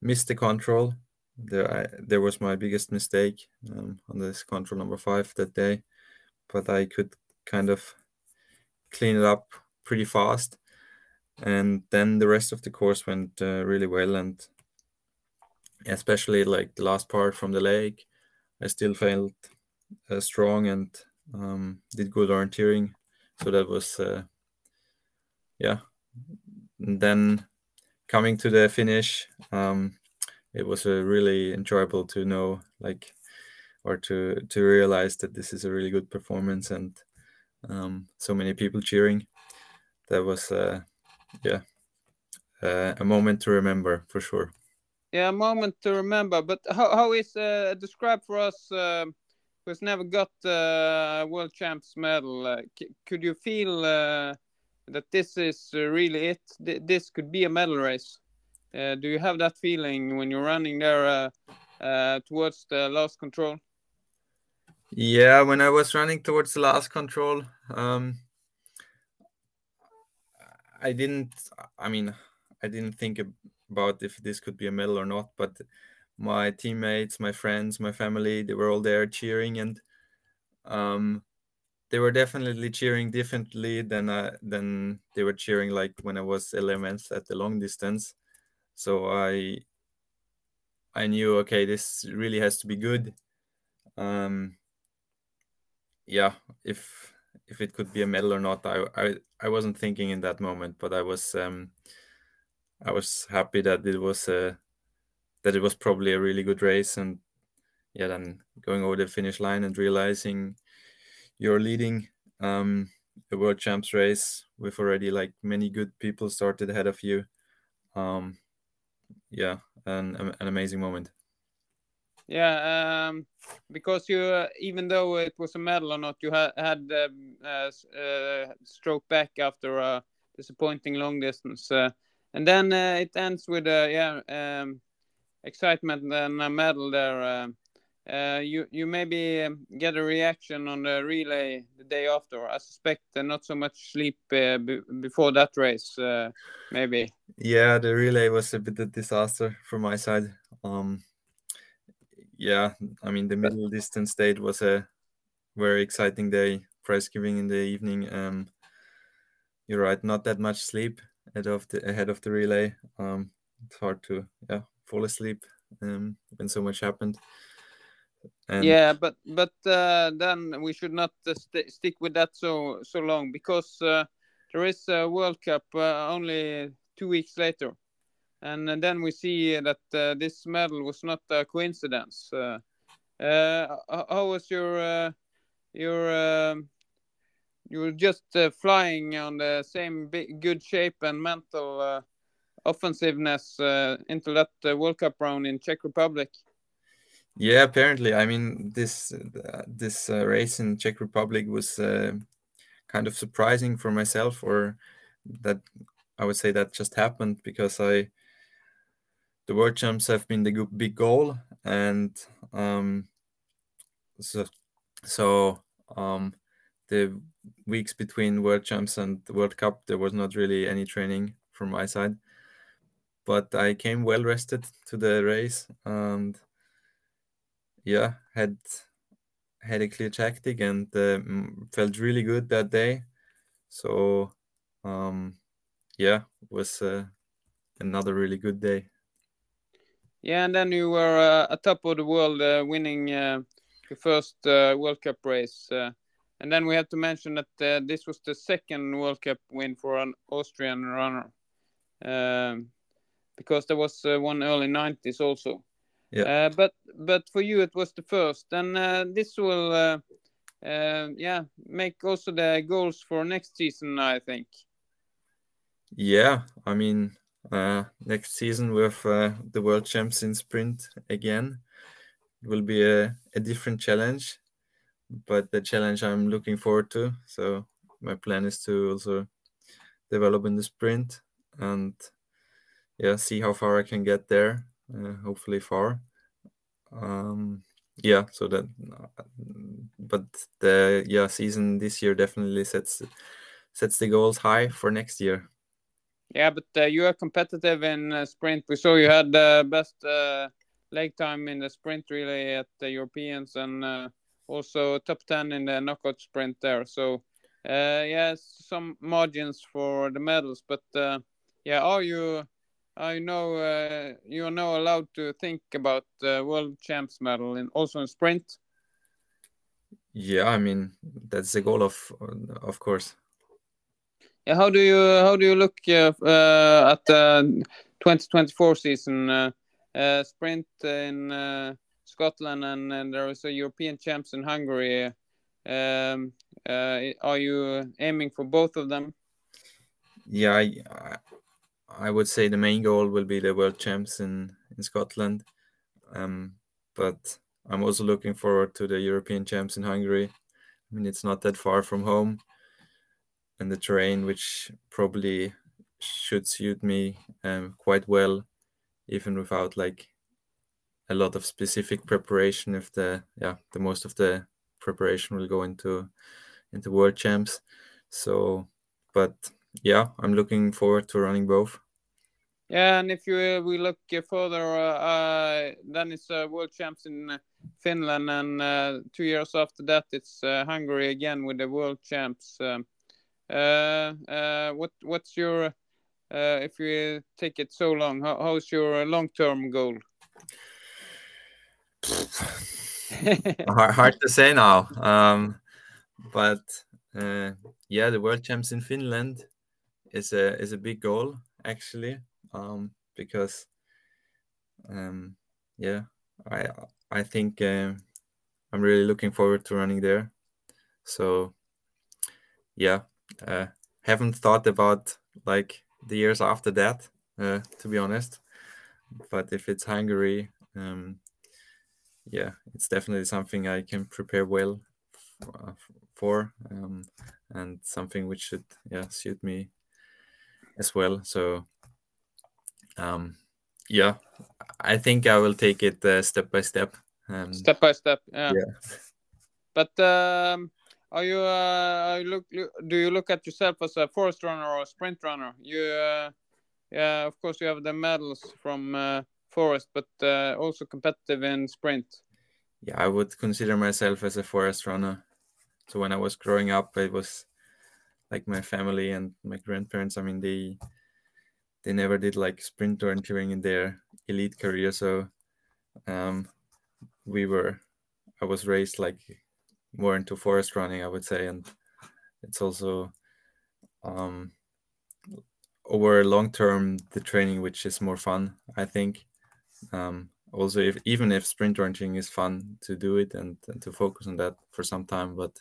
missed the control. There, I, there was my biggest mistake um, on this control number five that day, but I could kind of clean it up pretty fast. And then the rest of the course went uh, really well, and especially like the last part from the lake, I still felt uh, strong and um, did good orienteering. So that was, uh, yeah. And then coming to the finish, um, it was really enjoyable to know, like, or to to realize that this is a really good performance and um, so many people cheering. That was, uh, yeah, uh, a moment to remember for sure. Yeah, a moment to remember. But how how is uh, describe for us uh, who's never got uh, a world champs medal? Uh, could you feel uh, that this is really it? Th- this could be a medal race. Do you have that feeling when you're running there towards the last control? Yeah, when I was running towards the last control, um, I didn't. I mean, I didn't think about if this could be a medal or not. But my teammates, my friends, my family, they were all there cheering, and um, they were definitely cheering differently than than they were cheering like when I was 11th at the long distance. So I I knew okay, this really has to be good. Um, yeah, if if it could be a medal or not, I I, I wasn't thinking in that moment, but I was um, I was happy that it was a that it was probably a really good race, and yeah, then going over the finish line and realizing you're leading um, a world champs race with already like many good people started ahead of you. Um, yeah, an an amazing moment. Yeah, um, because you, uh, even though it was a medal or not, you had had um, uh, uh, stroke back after a disappointing long distance, uh, and then uh, it ends with a yeah um, excitement and a medal there. Um, uh, you you maybe um, get a reaction on the relay the day after. I suspect uh, not so much sleep uh, before that race, uh, maybe. Yeah, the relay was a bit of disaster from my side. Um, yeah, I mean the middle distance state was a very exciting day. Prize giving in the evening. Um, you're right, not that much sleep ahead of the ahead of the relay. Um, it's hard to yeah fall asleep um, when so much happened. And yeah, but but uh, then we should not uh, st- stick with that so so long because uh, there is a World Cup uh, only two weeks later, and, and then we see that uh, this medal was not a coincidence. Uh, how was your your um, you were just flying on the same big, good shape and mental offensiveness uh, into that uh, World Cup round in Czech Republic. Yeah, apparently. I mean, this this race in Czech Republic was kind of surprising for myself, or that I would say that just happened because I the world champs have been the big goal, and um, so so um, the weeks between world champs and World Cup, there was not really any training from my side. But I came well rested to the race and yeah, had had a clear tactic and uh, felt really good that day. So um, yeah, it was uh, another really good day. Yeah, and then you were uh, top of the world, uh, winning uh, your first uh, World Cup race. Uh, and then we have to mention that uh, this was the second World Cup win for an Austrian runner, um, because there was uh, one early '90s also. Yeah. Uh, but but for you it was the first, and uh, this will, uh, yeah, make also the goals for next season. I think. Yeah, I mean, next season with the world champs in sprint again, it will be a, a different challenge but the challenge I'm looking forward to. So my plan is to also develop in the sprint and yeah, see how far I can get there. Uh, hopefully far. Um, yeah, so that, but the yeah season this year definitely sets sets the goals high for next year. Yeah, but uh, you are competitive in uh, sprint. We saw you had the best uh, leg time in the sprint relay at the Europeans and uh, also top 10 in the knockout sprint there. So, uh, yeah, some margins for the medals, but uh, yeah, are you? I know uh, you are now allowed to think about the world champs medal and also in sprint. Yeah, I mean that's the goal of of course. Yeah, how do you how do you look uh, uh, at the 2024 season uh, uh, sprint in uh, Scotland and, and there is a European champs in Hungary. Um, uh, are you aiming for both of them? Yeah, I, I would say the main goal will be the world champs in, in Scotland. Um, but I'm also looking forward to the European champs in Hungary. I mean, it's not that far from home, and the terrain, which probably should suit me um, quite well, even without like a lot of specific preparation if the yeah the most of the preparation will go into into world champs so but yeah i'm looking forward to running both yeah and if you uh, we look further uh, uh, then it's uh, world champs in uh, finland and uh, two years after that it's hungary again with the world champs um, what what's your if you take it so long how, how's your long-term goal hard, to say now. Um, but uh, yeah, the world champs in Finland is a is a big goal actually, um, because um, yeah, I I think uh, I'm really looking forward to running there. So yeah, uh, haven't thought about like the years after that, uh, to be honest. But if it's Hungary, um, yeah, it's definitely something I can prepare well for, um, and something which should yeah suit me as well. So, um, yeah, I think I will take it uh, step by step. Um, step by step, yeah. yeah. But um, are you, uh, look, do you look at yourself as a forest runner or a sprint runner? You, uh, yeah, of course, you have the medals from uh, forest, but uh, also competitive in sprint. Yeah, I would consider myself as a forest runner. So when I was growing up, it was like my family and my grandparents. I mean, they they never did like sprint or anything in their elite career. So um, we were, I was raised like more into forest running, I would say, and it's also um, over long term the training which is more fun i think um, also if even if sprint running is fun to do it and, and to focus on that for some time but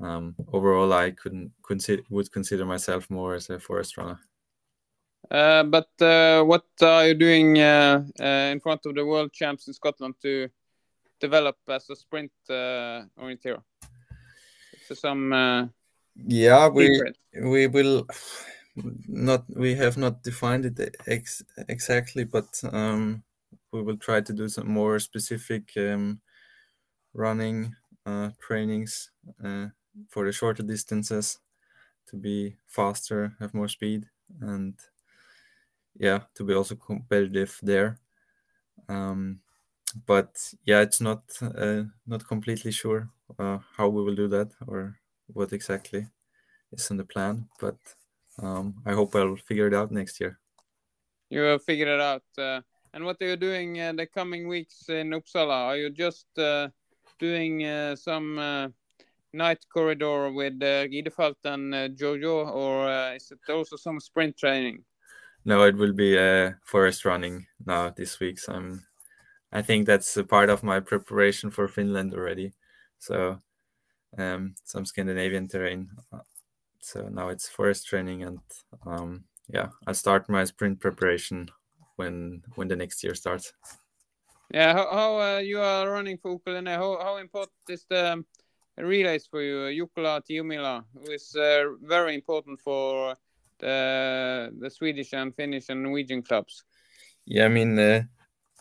um, overall i couldn't consider would consider myself more as a forest runner but uh, what are you doing uh, uh in front of the world champs in scotland to develop as a sprint uh, orienteer? So some uh, yeah we we will not we have not defined it ex exactly but um, we will try to do some more specific um, running uh, trainings uh, for the shorter distances to be faster have more speed and yeah to be also competitive there um, but yeah it's not uh, not completely sure uh, how we will do that or what exactly is in the plan but um, I hope I'll figure it out next year. You will figure it out. Uh, and what are you doing uh, the coming weeks in Uppsala? Are you just uh, doing uh, some night corridor with uh, Ridefelt and Jojo, or is it also some sprint training? No, it will be uh, forest running now this week. So I'm, I think that's a part of my preparation for Finland already. So um, some Scandinavian terrain so now it's forest training and um, yeah i'll start my sprint preparation when when the next year starts yeah how, how uh, you are running for OK Linné how, how important is the um, relays for you Jukola Tiomila who is uh, very important for the the Swedish and Finnish and Norwegian clubs yeah I mean uh,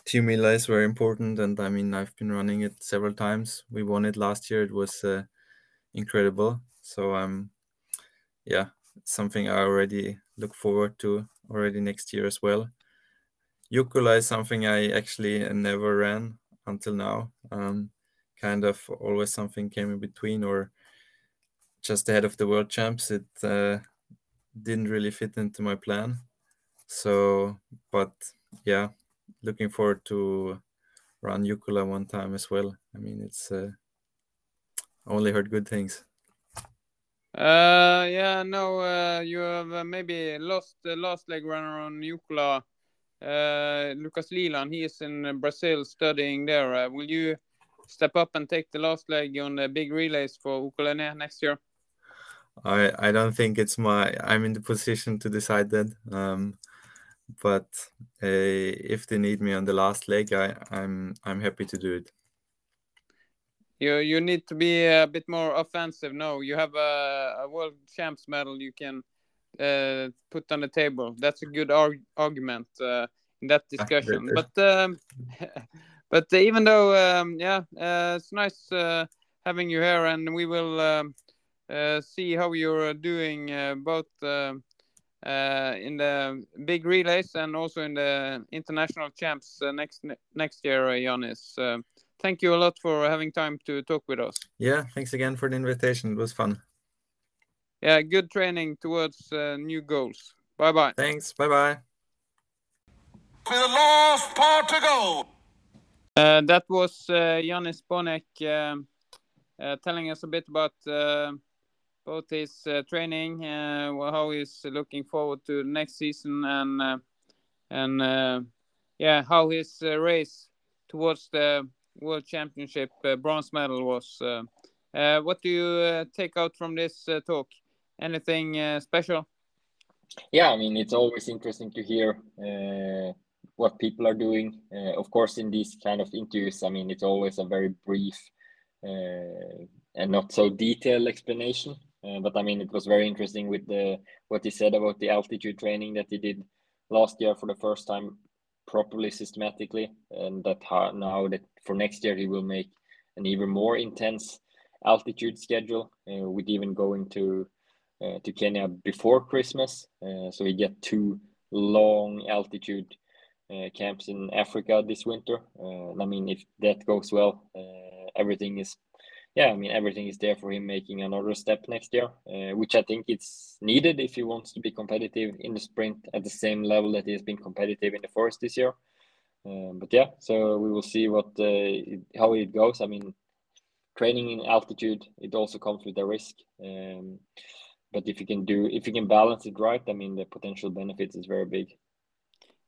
Tiomila is very important and I mean I've been running it several times we won it last year it was uh, incredible so I'm yeah, something I already look forward to already next year as well. Jukola is something I actually never ran until now. Um, kind of always something came in between or just ahead of the world champs. It uh, didn't really fit into my plan. So, but yeah, looking forward to run Jukola one time as well. I mean, it's uh, only heard good things. Uh, yeah, no, uh, you have uh, maybe lost the last leg runner on Jukola, uh, Lucas Leland. He is in Brazil studying there. Uh, will you step up and take the last leg on the big relays for OK Linné next year? I I don't think it's my I'm in the position to decide that. Um, but uh, if they need me on the last leg, I I'm I'm happy to do it you you need to be a bit more offensive. No, you have a, a world champs medal you can uh, put on the table. That's a good arg argument uh, in that discussion. but um, but even though um, yeah, uh, it's nice uh, having you here, and we will um, see how you're doing uh, both. in the big relays and also in the international champs next next year, Jannis thank you a lot for having time to talk with us. Yeah, thanks again for the invitation. It was fun. Yeah, good training towards uh, new goals. Bye bye. Thanks. Bye bye. For the last part to go. Uh, that was uh, Jannis Bonek um, uh, telling us a bit about uh, both his uh, training, uh, how he's looking forward to next season, and uh, and yeah, how his race towards the World Championship uh, bronze medal was. Uh, uh, what do you take out from this talk? Anything special? Yeah, I mean, it's always interesting to hear what people are doing. of course, in these kind of interviews, I mean, it's always a very brief and not so detailed explanation. Uh, but I mean, it was very interesting with the what he said about the altitude training that he did last year for the first time properly systematically and that now that for next year he will make an even more intense altitude schedule uh, with even going to uh, to Kenya before Christmas. Uh, so we get two long altitude uh, camps in Africa this winter. I mean if that goes well everything is yeah, I mean everything is there for him making another step next year, uh, which I think it's needed if he wants to be competitive in the sprint at the same level that he has been competitive in the forest this year. Um, but yeah, so we will see what uh, how it goes. I mean, training in altitude it also comes with a risk, um, but if you can do if you can balance it right, I mean the potential benefits is very big.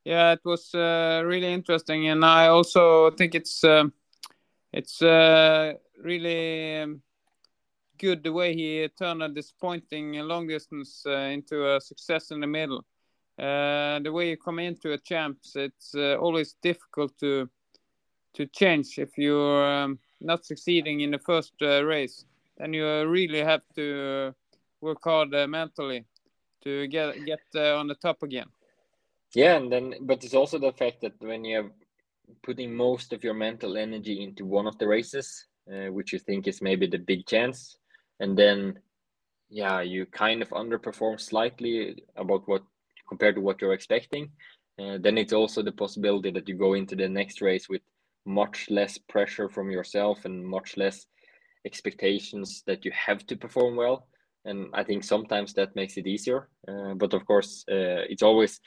Yeah, it was uh, really interesting, and I also think it's uh, it's uh, really um, good the way he turned a disappointing long distance uh, into a success in the middle. Uh, the way you come into a champs, it's uh, always difficult to to change if you're um, not succeeding in the first race. Then you really have to work hard mentally to get get on the top again. Yeah, and then but it's also the fact that when you're putting most of your mental energy into one of the races, uh, which you think is maybe the big chance, and then yeah, you kind of underperform slightly about what compared to what you're expecting, uh, then it's also the possibility that you go into the next race with much less pressure from yourself and much less expectations that you have to perform well. And I think sometimes that makes it easier. Uh, but of course, uh, it's always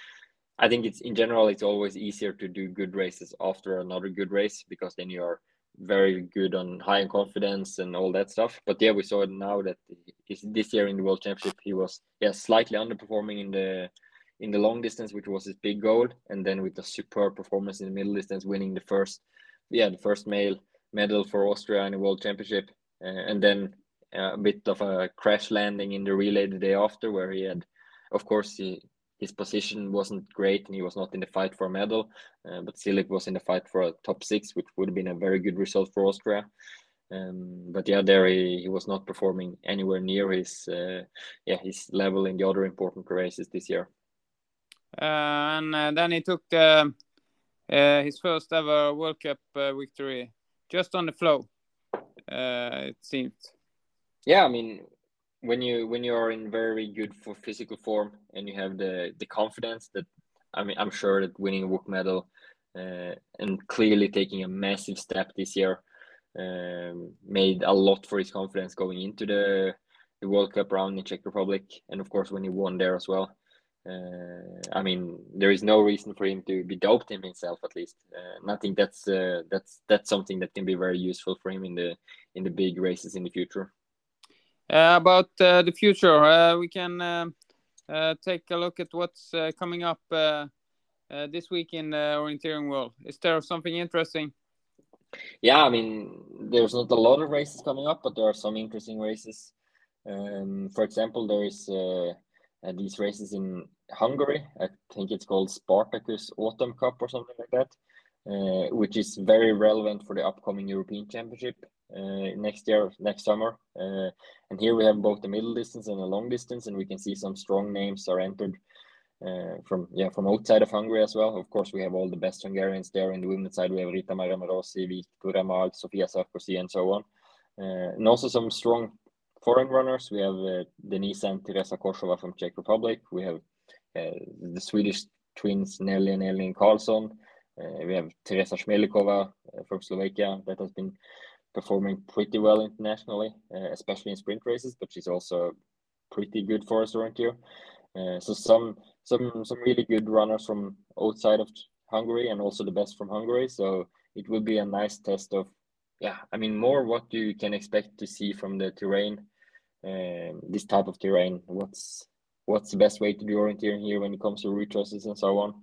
I think it's in general it's always easier to do good races after another good race because then you're very good on high in confidence and all that stuff. But yeah, we saw it now that this year in the World Championship he was yeah slightly underperforming in the in the long distance, which was his big goal, and then with a superb performance in the middle distance, winning the first yeah the first male medal for Austria in the World Championship, uh, and then uh, a bit of a crash landing in the relay the day after, where he had, of course, he his position wasn't great and he was not in the fight for a medal, uh, but still it was in the fight for a top six, which would have been a very good result for Austria. Um, but yeah, there he, he was not performing anywhere near his uh, yeah his level in the other important races this year. Uh, and uh, then he took the, uh, his first ever World Cup uh, victory just on the flow. it seemed. Yeah, I mean, when you when you are in very good for physical form and you have the the confidence that I mean I'm sure that winning a WOC medal uh, and clearly taking a massive step this year um, made a lot for his confidence going into the the World Cup round in Czech Republic and of course when he won there as well. Uh, I mean, there is no reason for him to be doped himself, at least. Uh, and I think that's uh, that's that's something that can be very useful for him in the in the big races in the future. Uh, about uh, the future, uh, we can take a look at what's coming up this week in the orienteering world. Is there something interesting? Yeah, I mean, there's not a lot of races coming up, but there are some interesting races. Um, for example, there is uh, these races in Hungary. I think it's called Spartacus Autumn Cup or something like that, which is very relevant for the upcoming European Championship uh, next year, next summer. Uh, and here we have both the middle distance and the long distance, and we can see some strong names are entered uh, from yeah from outside of Hungary as well. Of course, we have all the best Hungarians there. In the women's side, we have Rita Maramarossi, Victoria Mag, Sofia Sarkozy, and so on. Uh, and also some strong foreign runners. We have uh, Denisa and Teresa Koshova from Czech Republic. We have uh, the Swedish twins Nelly and Elin Karlsson. Eh, we have Teresa Shmelikova eh, from Slovakia that has been performing pretty well internationally, uh, especially in sprint races. But she's also pretty good for us around here. So some some some really good runners from outside of Hungary and also the best from Hungary. So it will be a nice test of yeah. I mean more what you can expect to see from the terrain, this type of terrain. What's what's the best way to do orienteering here when it comes to route choices and so on.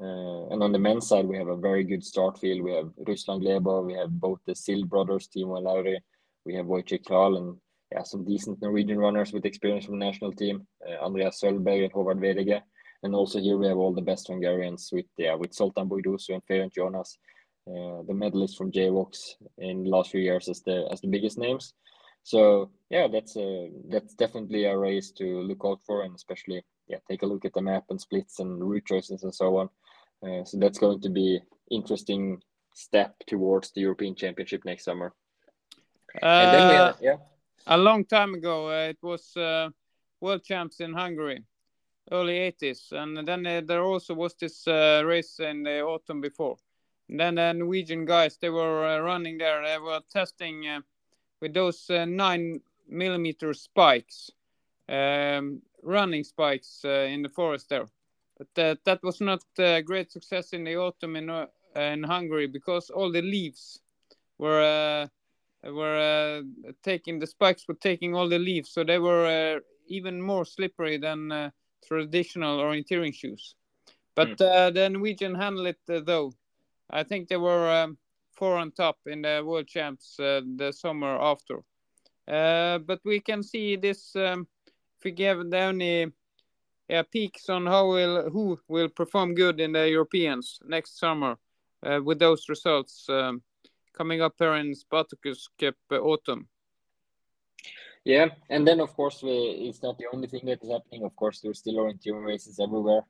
Uh, and on the men's side, we have a very good start field. We have Ruslan Glebov, we have both the Sild brothers, Timo and Lauri, we have Wojciech Kral, and yeah, some decent Norwegian runners with experience from the national team, uh, Andreas Sölberg and Håvard Verige. And also here we have all the best Hungarians with yeah, with Zoltan Bujdosó and Ferenc Jonas, uh, the medalists from JWOCs in the last few years as the as the biggest names. So yeah, that's a that's definitely a race to look out for, and especially yeah, take a look at the map and splits and route choices and so on. Uh, so that's going to be interesting step towards the European Championship next summer. Uh, yeah. A long time ago, uh, it was uh, world champs in Hungary, early 80s, and then uh, there also was this uh, race in the autumn before. And then the Norwegian guys, they were running there. They were testing with those nine millimeter spikes, um, running spikes in the forest there but that that was not a great success in the autumn in uh, in Hungary because all the leaves were uh, were uh, taking the spikes were taking all the leaves, so they were uh, even more slippery than uh, traditional orienteering shoes. But uh, the Norwegian handled it uh, though. I think they were um, four on top in the World Champs uh, the summer after. Uh, but we can see this um, if we give any yeah, peaks on how will who will perform good in the Europeans next summer uh, with those results um, coming up here in Spartacus Cup uh, autumn. Yeah, and then of course we, it's not the only thing that is happening. Of course, there's still orienteering races everywhere.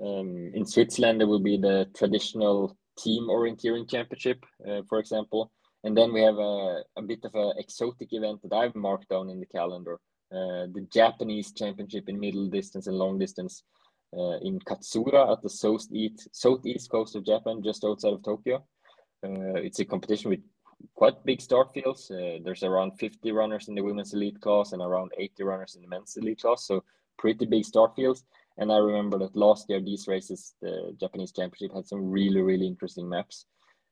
Um, in Switzerland, there will be the traditional team orienteering championship, uh, for example, and then we have a, a bit of an exotic event that I've marked down in the calendar, the Japanese championship in middle distance and long distance uh, in Katsura at the southeast southeast coast of Japan, just outside of Tokyo. Uh, it's a competition with quite big start fields. Uh, there's around 50 runners in the women's elite class and around 80 runners in the men's elite class. So pretty big start fields. And I remember that last year, these races, the Japanese championship had some really, really interesting maps.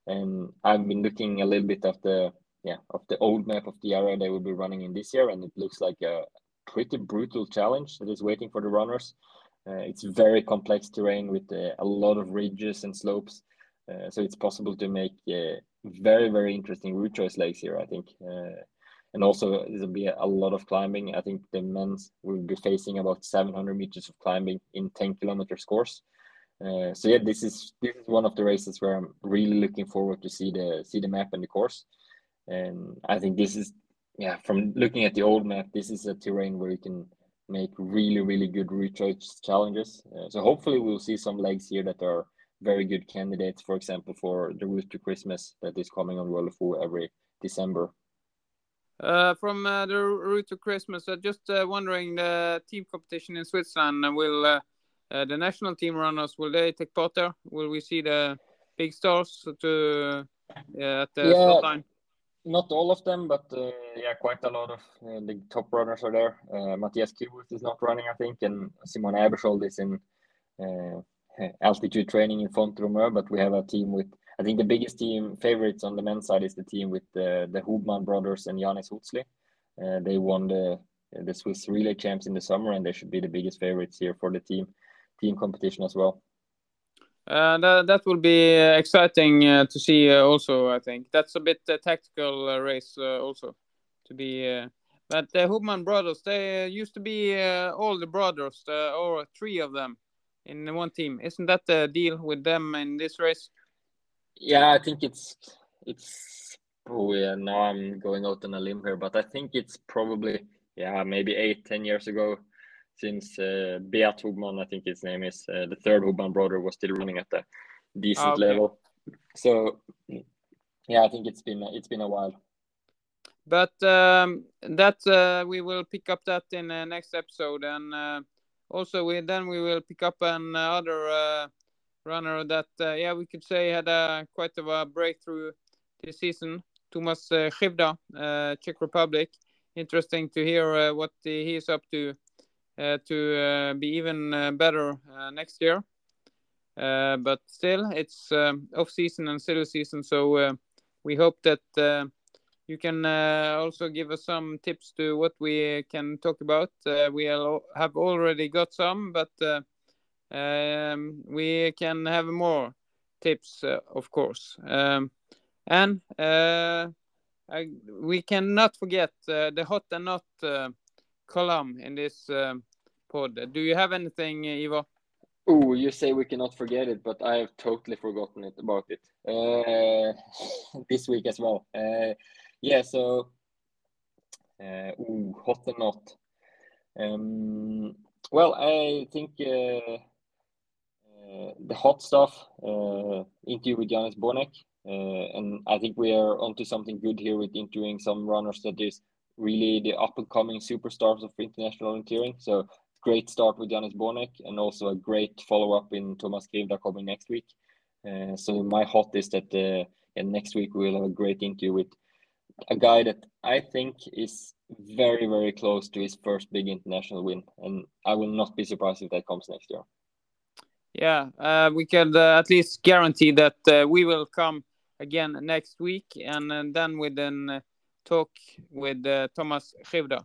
And I've been looking a little bit at the, yeah, of the old map of the area they will be running in this year. And it looks like a pretty brutal challenge that is waiting for the runners. Uh, it's very complex terrain with uh, a lot of ridges and slopes. Uh, so it's possible to make uh, very very interesting route choice legs here. I think, uh, and also there'll be a lot of climbing. I think the men's will be facing about 700 meters of climbing in 10 kilometers course. Uh, so yeah, this is this is one of the races where I'm really looking forward to see the see the map and the course. And I think this is yeah, from looking at the old map, this is a terrain where you can make really really good route choice challenges. Uh, so hopefully we'll see some legs here that are very good candidates, for example, for the route to Christmas that is coming on World of O every December. Uh, from uh, the route to Christmas, uh, just uh, wondering the team competition in Switzerland will uh, uh, the national team runners will they take part there? Will we see the big stars to at the Yeah. start line? Not all of them, but uh, yeah, quite a lot of uh, the top runners are there. Uh, Matthias Kyburz is not running, I think, and Simon Ebersold is in uh, altitude training in Font Romeu. But we have a team with, I think, the biggest team favorites on the men's side is the team with the the Hubmann brothers and Janis Hutzli. Uh, they won the the Swiss relay champs in the summer, and they should be the biggest favorites here for the team team competition as well. Uh, that, that will be uh, exciting uh, to see uh, also i think. That's a bit uh, tactical uh, race also to be but the Hubmann brothers they used to be all the brothers or three of them in one team. Isn't that the deal with them in this race? Yeah, I think it's it's oh yeah, now I'm going out on a limb here, but I think it's probably yeah, maybe eight, ten years ago since uh, Beat Hubmann, I think his name is, uh, the third Hubmann brother was still running at a decent Ah, okay. level. So yeah, I think it's been it's been a while. but um, that uh, we will pick up that in the next episode and uh, also we then we will pick up another uh, runner that uh, yeah we could say had a quite of a breakthrough this season Thomas uh, Krivda, uh, Czech Republic interesting to hear uh, what he is up to uh, to uh, be even uh, better uh, next year uh, but still it's off season and silly season so uh, we hope that uh, you can uh, also give us some tips to what we can talk about. Uh, we have already got some, but uh, um, we can have more tips, uh, of course. Um, and uh, I, we cannot forget uh, the hot and not uh, column in this um pod. Do you have anything, uh, Ivo? Oh, you say we cannot forget it, but I have totally forgotten it about it uh, this week as well. Uh, yeah, so uh, ooh, hot or not. Um, well, I think uh, uh, the hot stuff uh, interview with Jannis Bonek, and I think we are onto something good here with interviewing some runners that is really the up and coming superstars of international orienteering. So great start with Jannis Bonek, and also a great follow up in Thomas Krivda coming next week. Uh, so my hot is that uh, and next week we'll have a great interview with a guy that I think is very very close to his first big international win, and I will not be surprised if that comes next year. Yeah, uh, we can uh, at least guarantee that uh, we will come again next week, and, uh, then with an talk with uh, Thomas Krivda.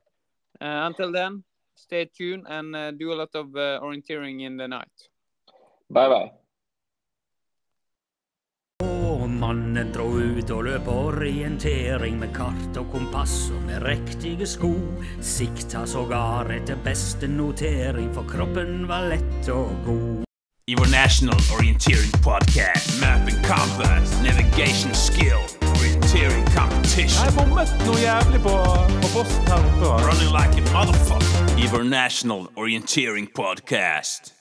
Uh, until then, stay tuned and uh, do a lot of uh, orienteering in the night. Bye bye. Og mannen dro ut og løp orientering med kart og kompass og med riktige sko. Sikta sågar etter beste notering, for kroppen var lett og god. Evo National Orienteering Podcast. Mapping compass, navigation skill, orienteering competition. Jeg bommet noe jævlig på, på posten her oppe. Running like a motherfucker. Evo National Orienteering Podcast.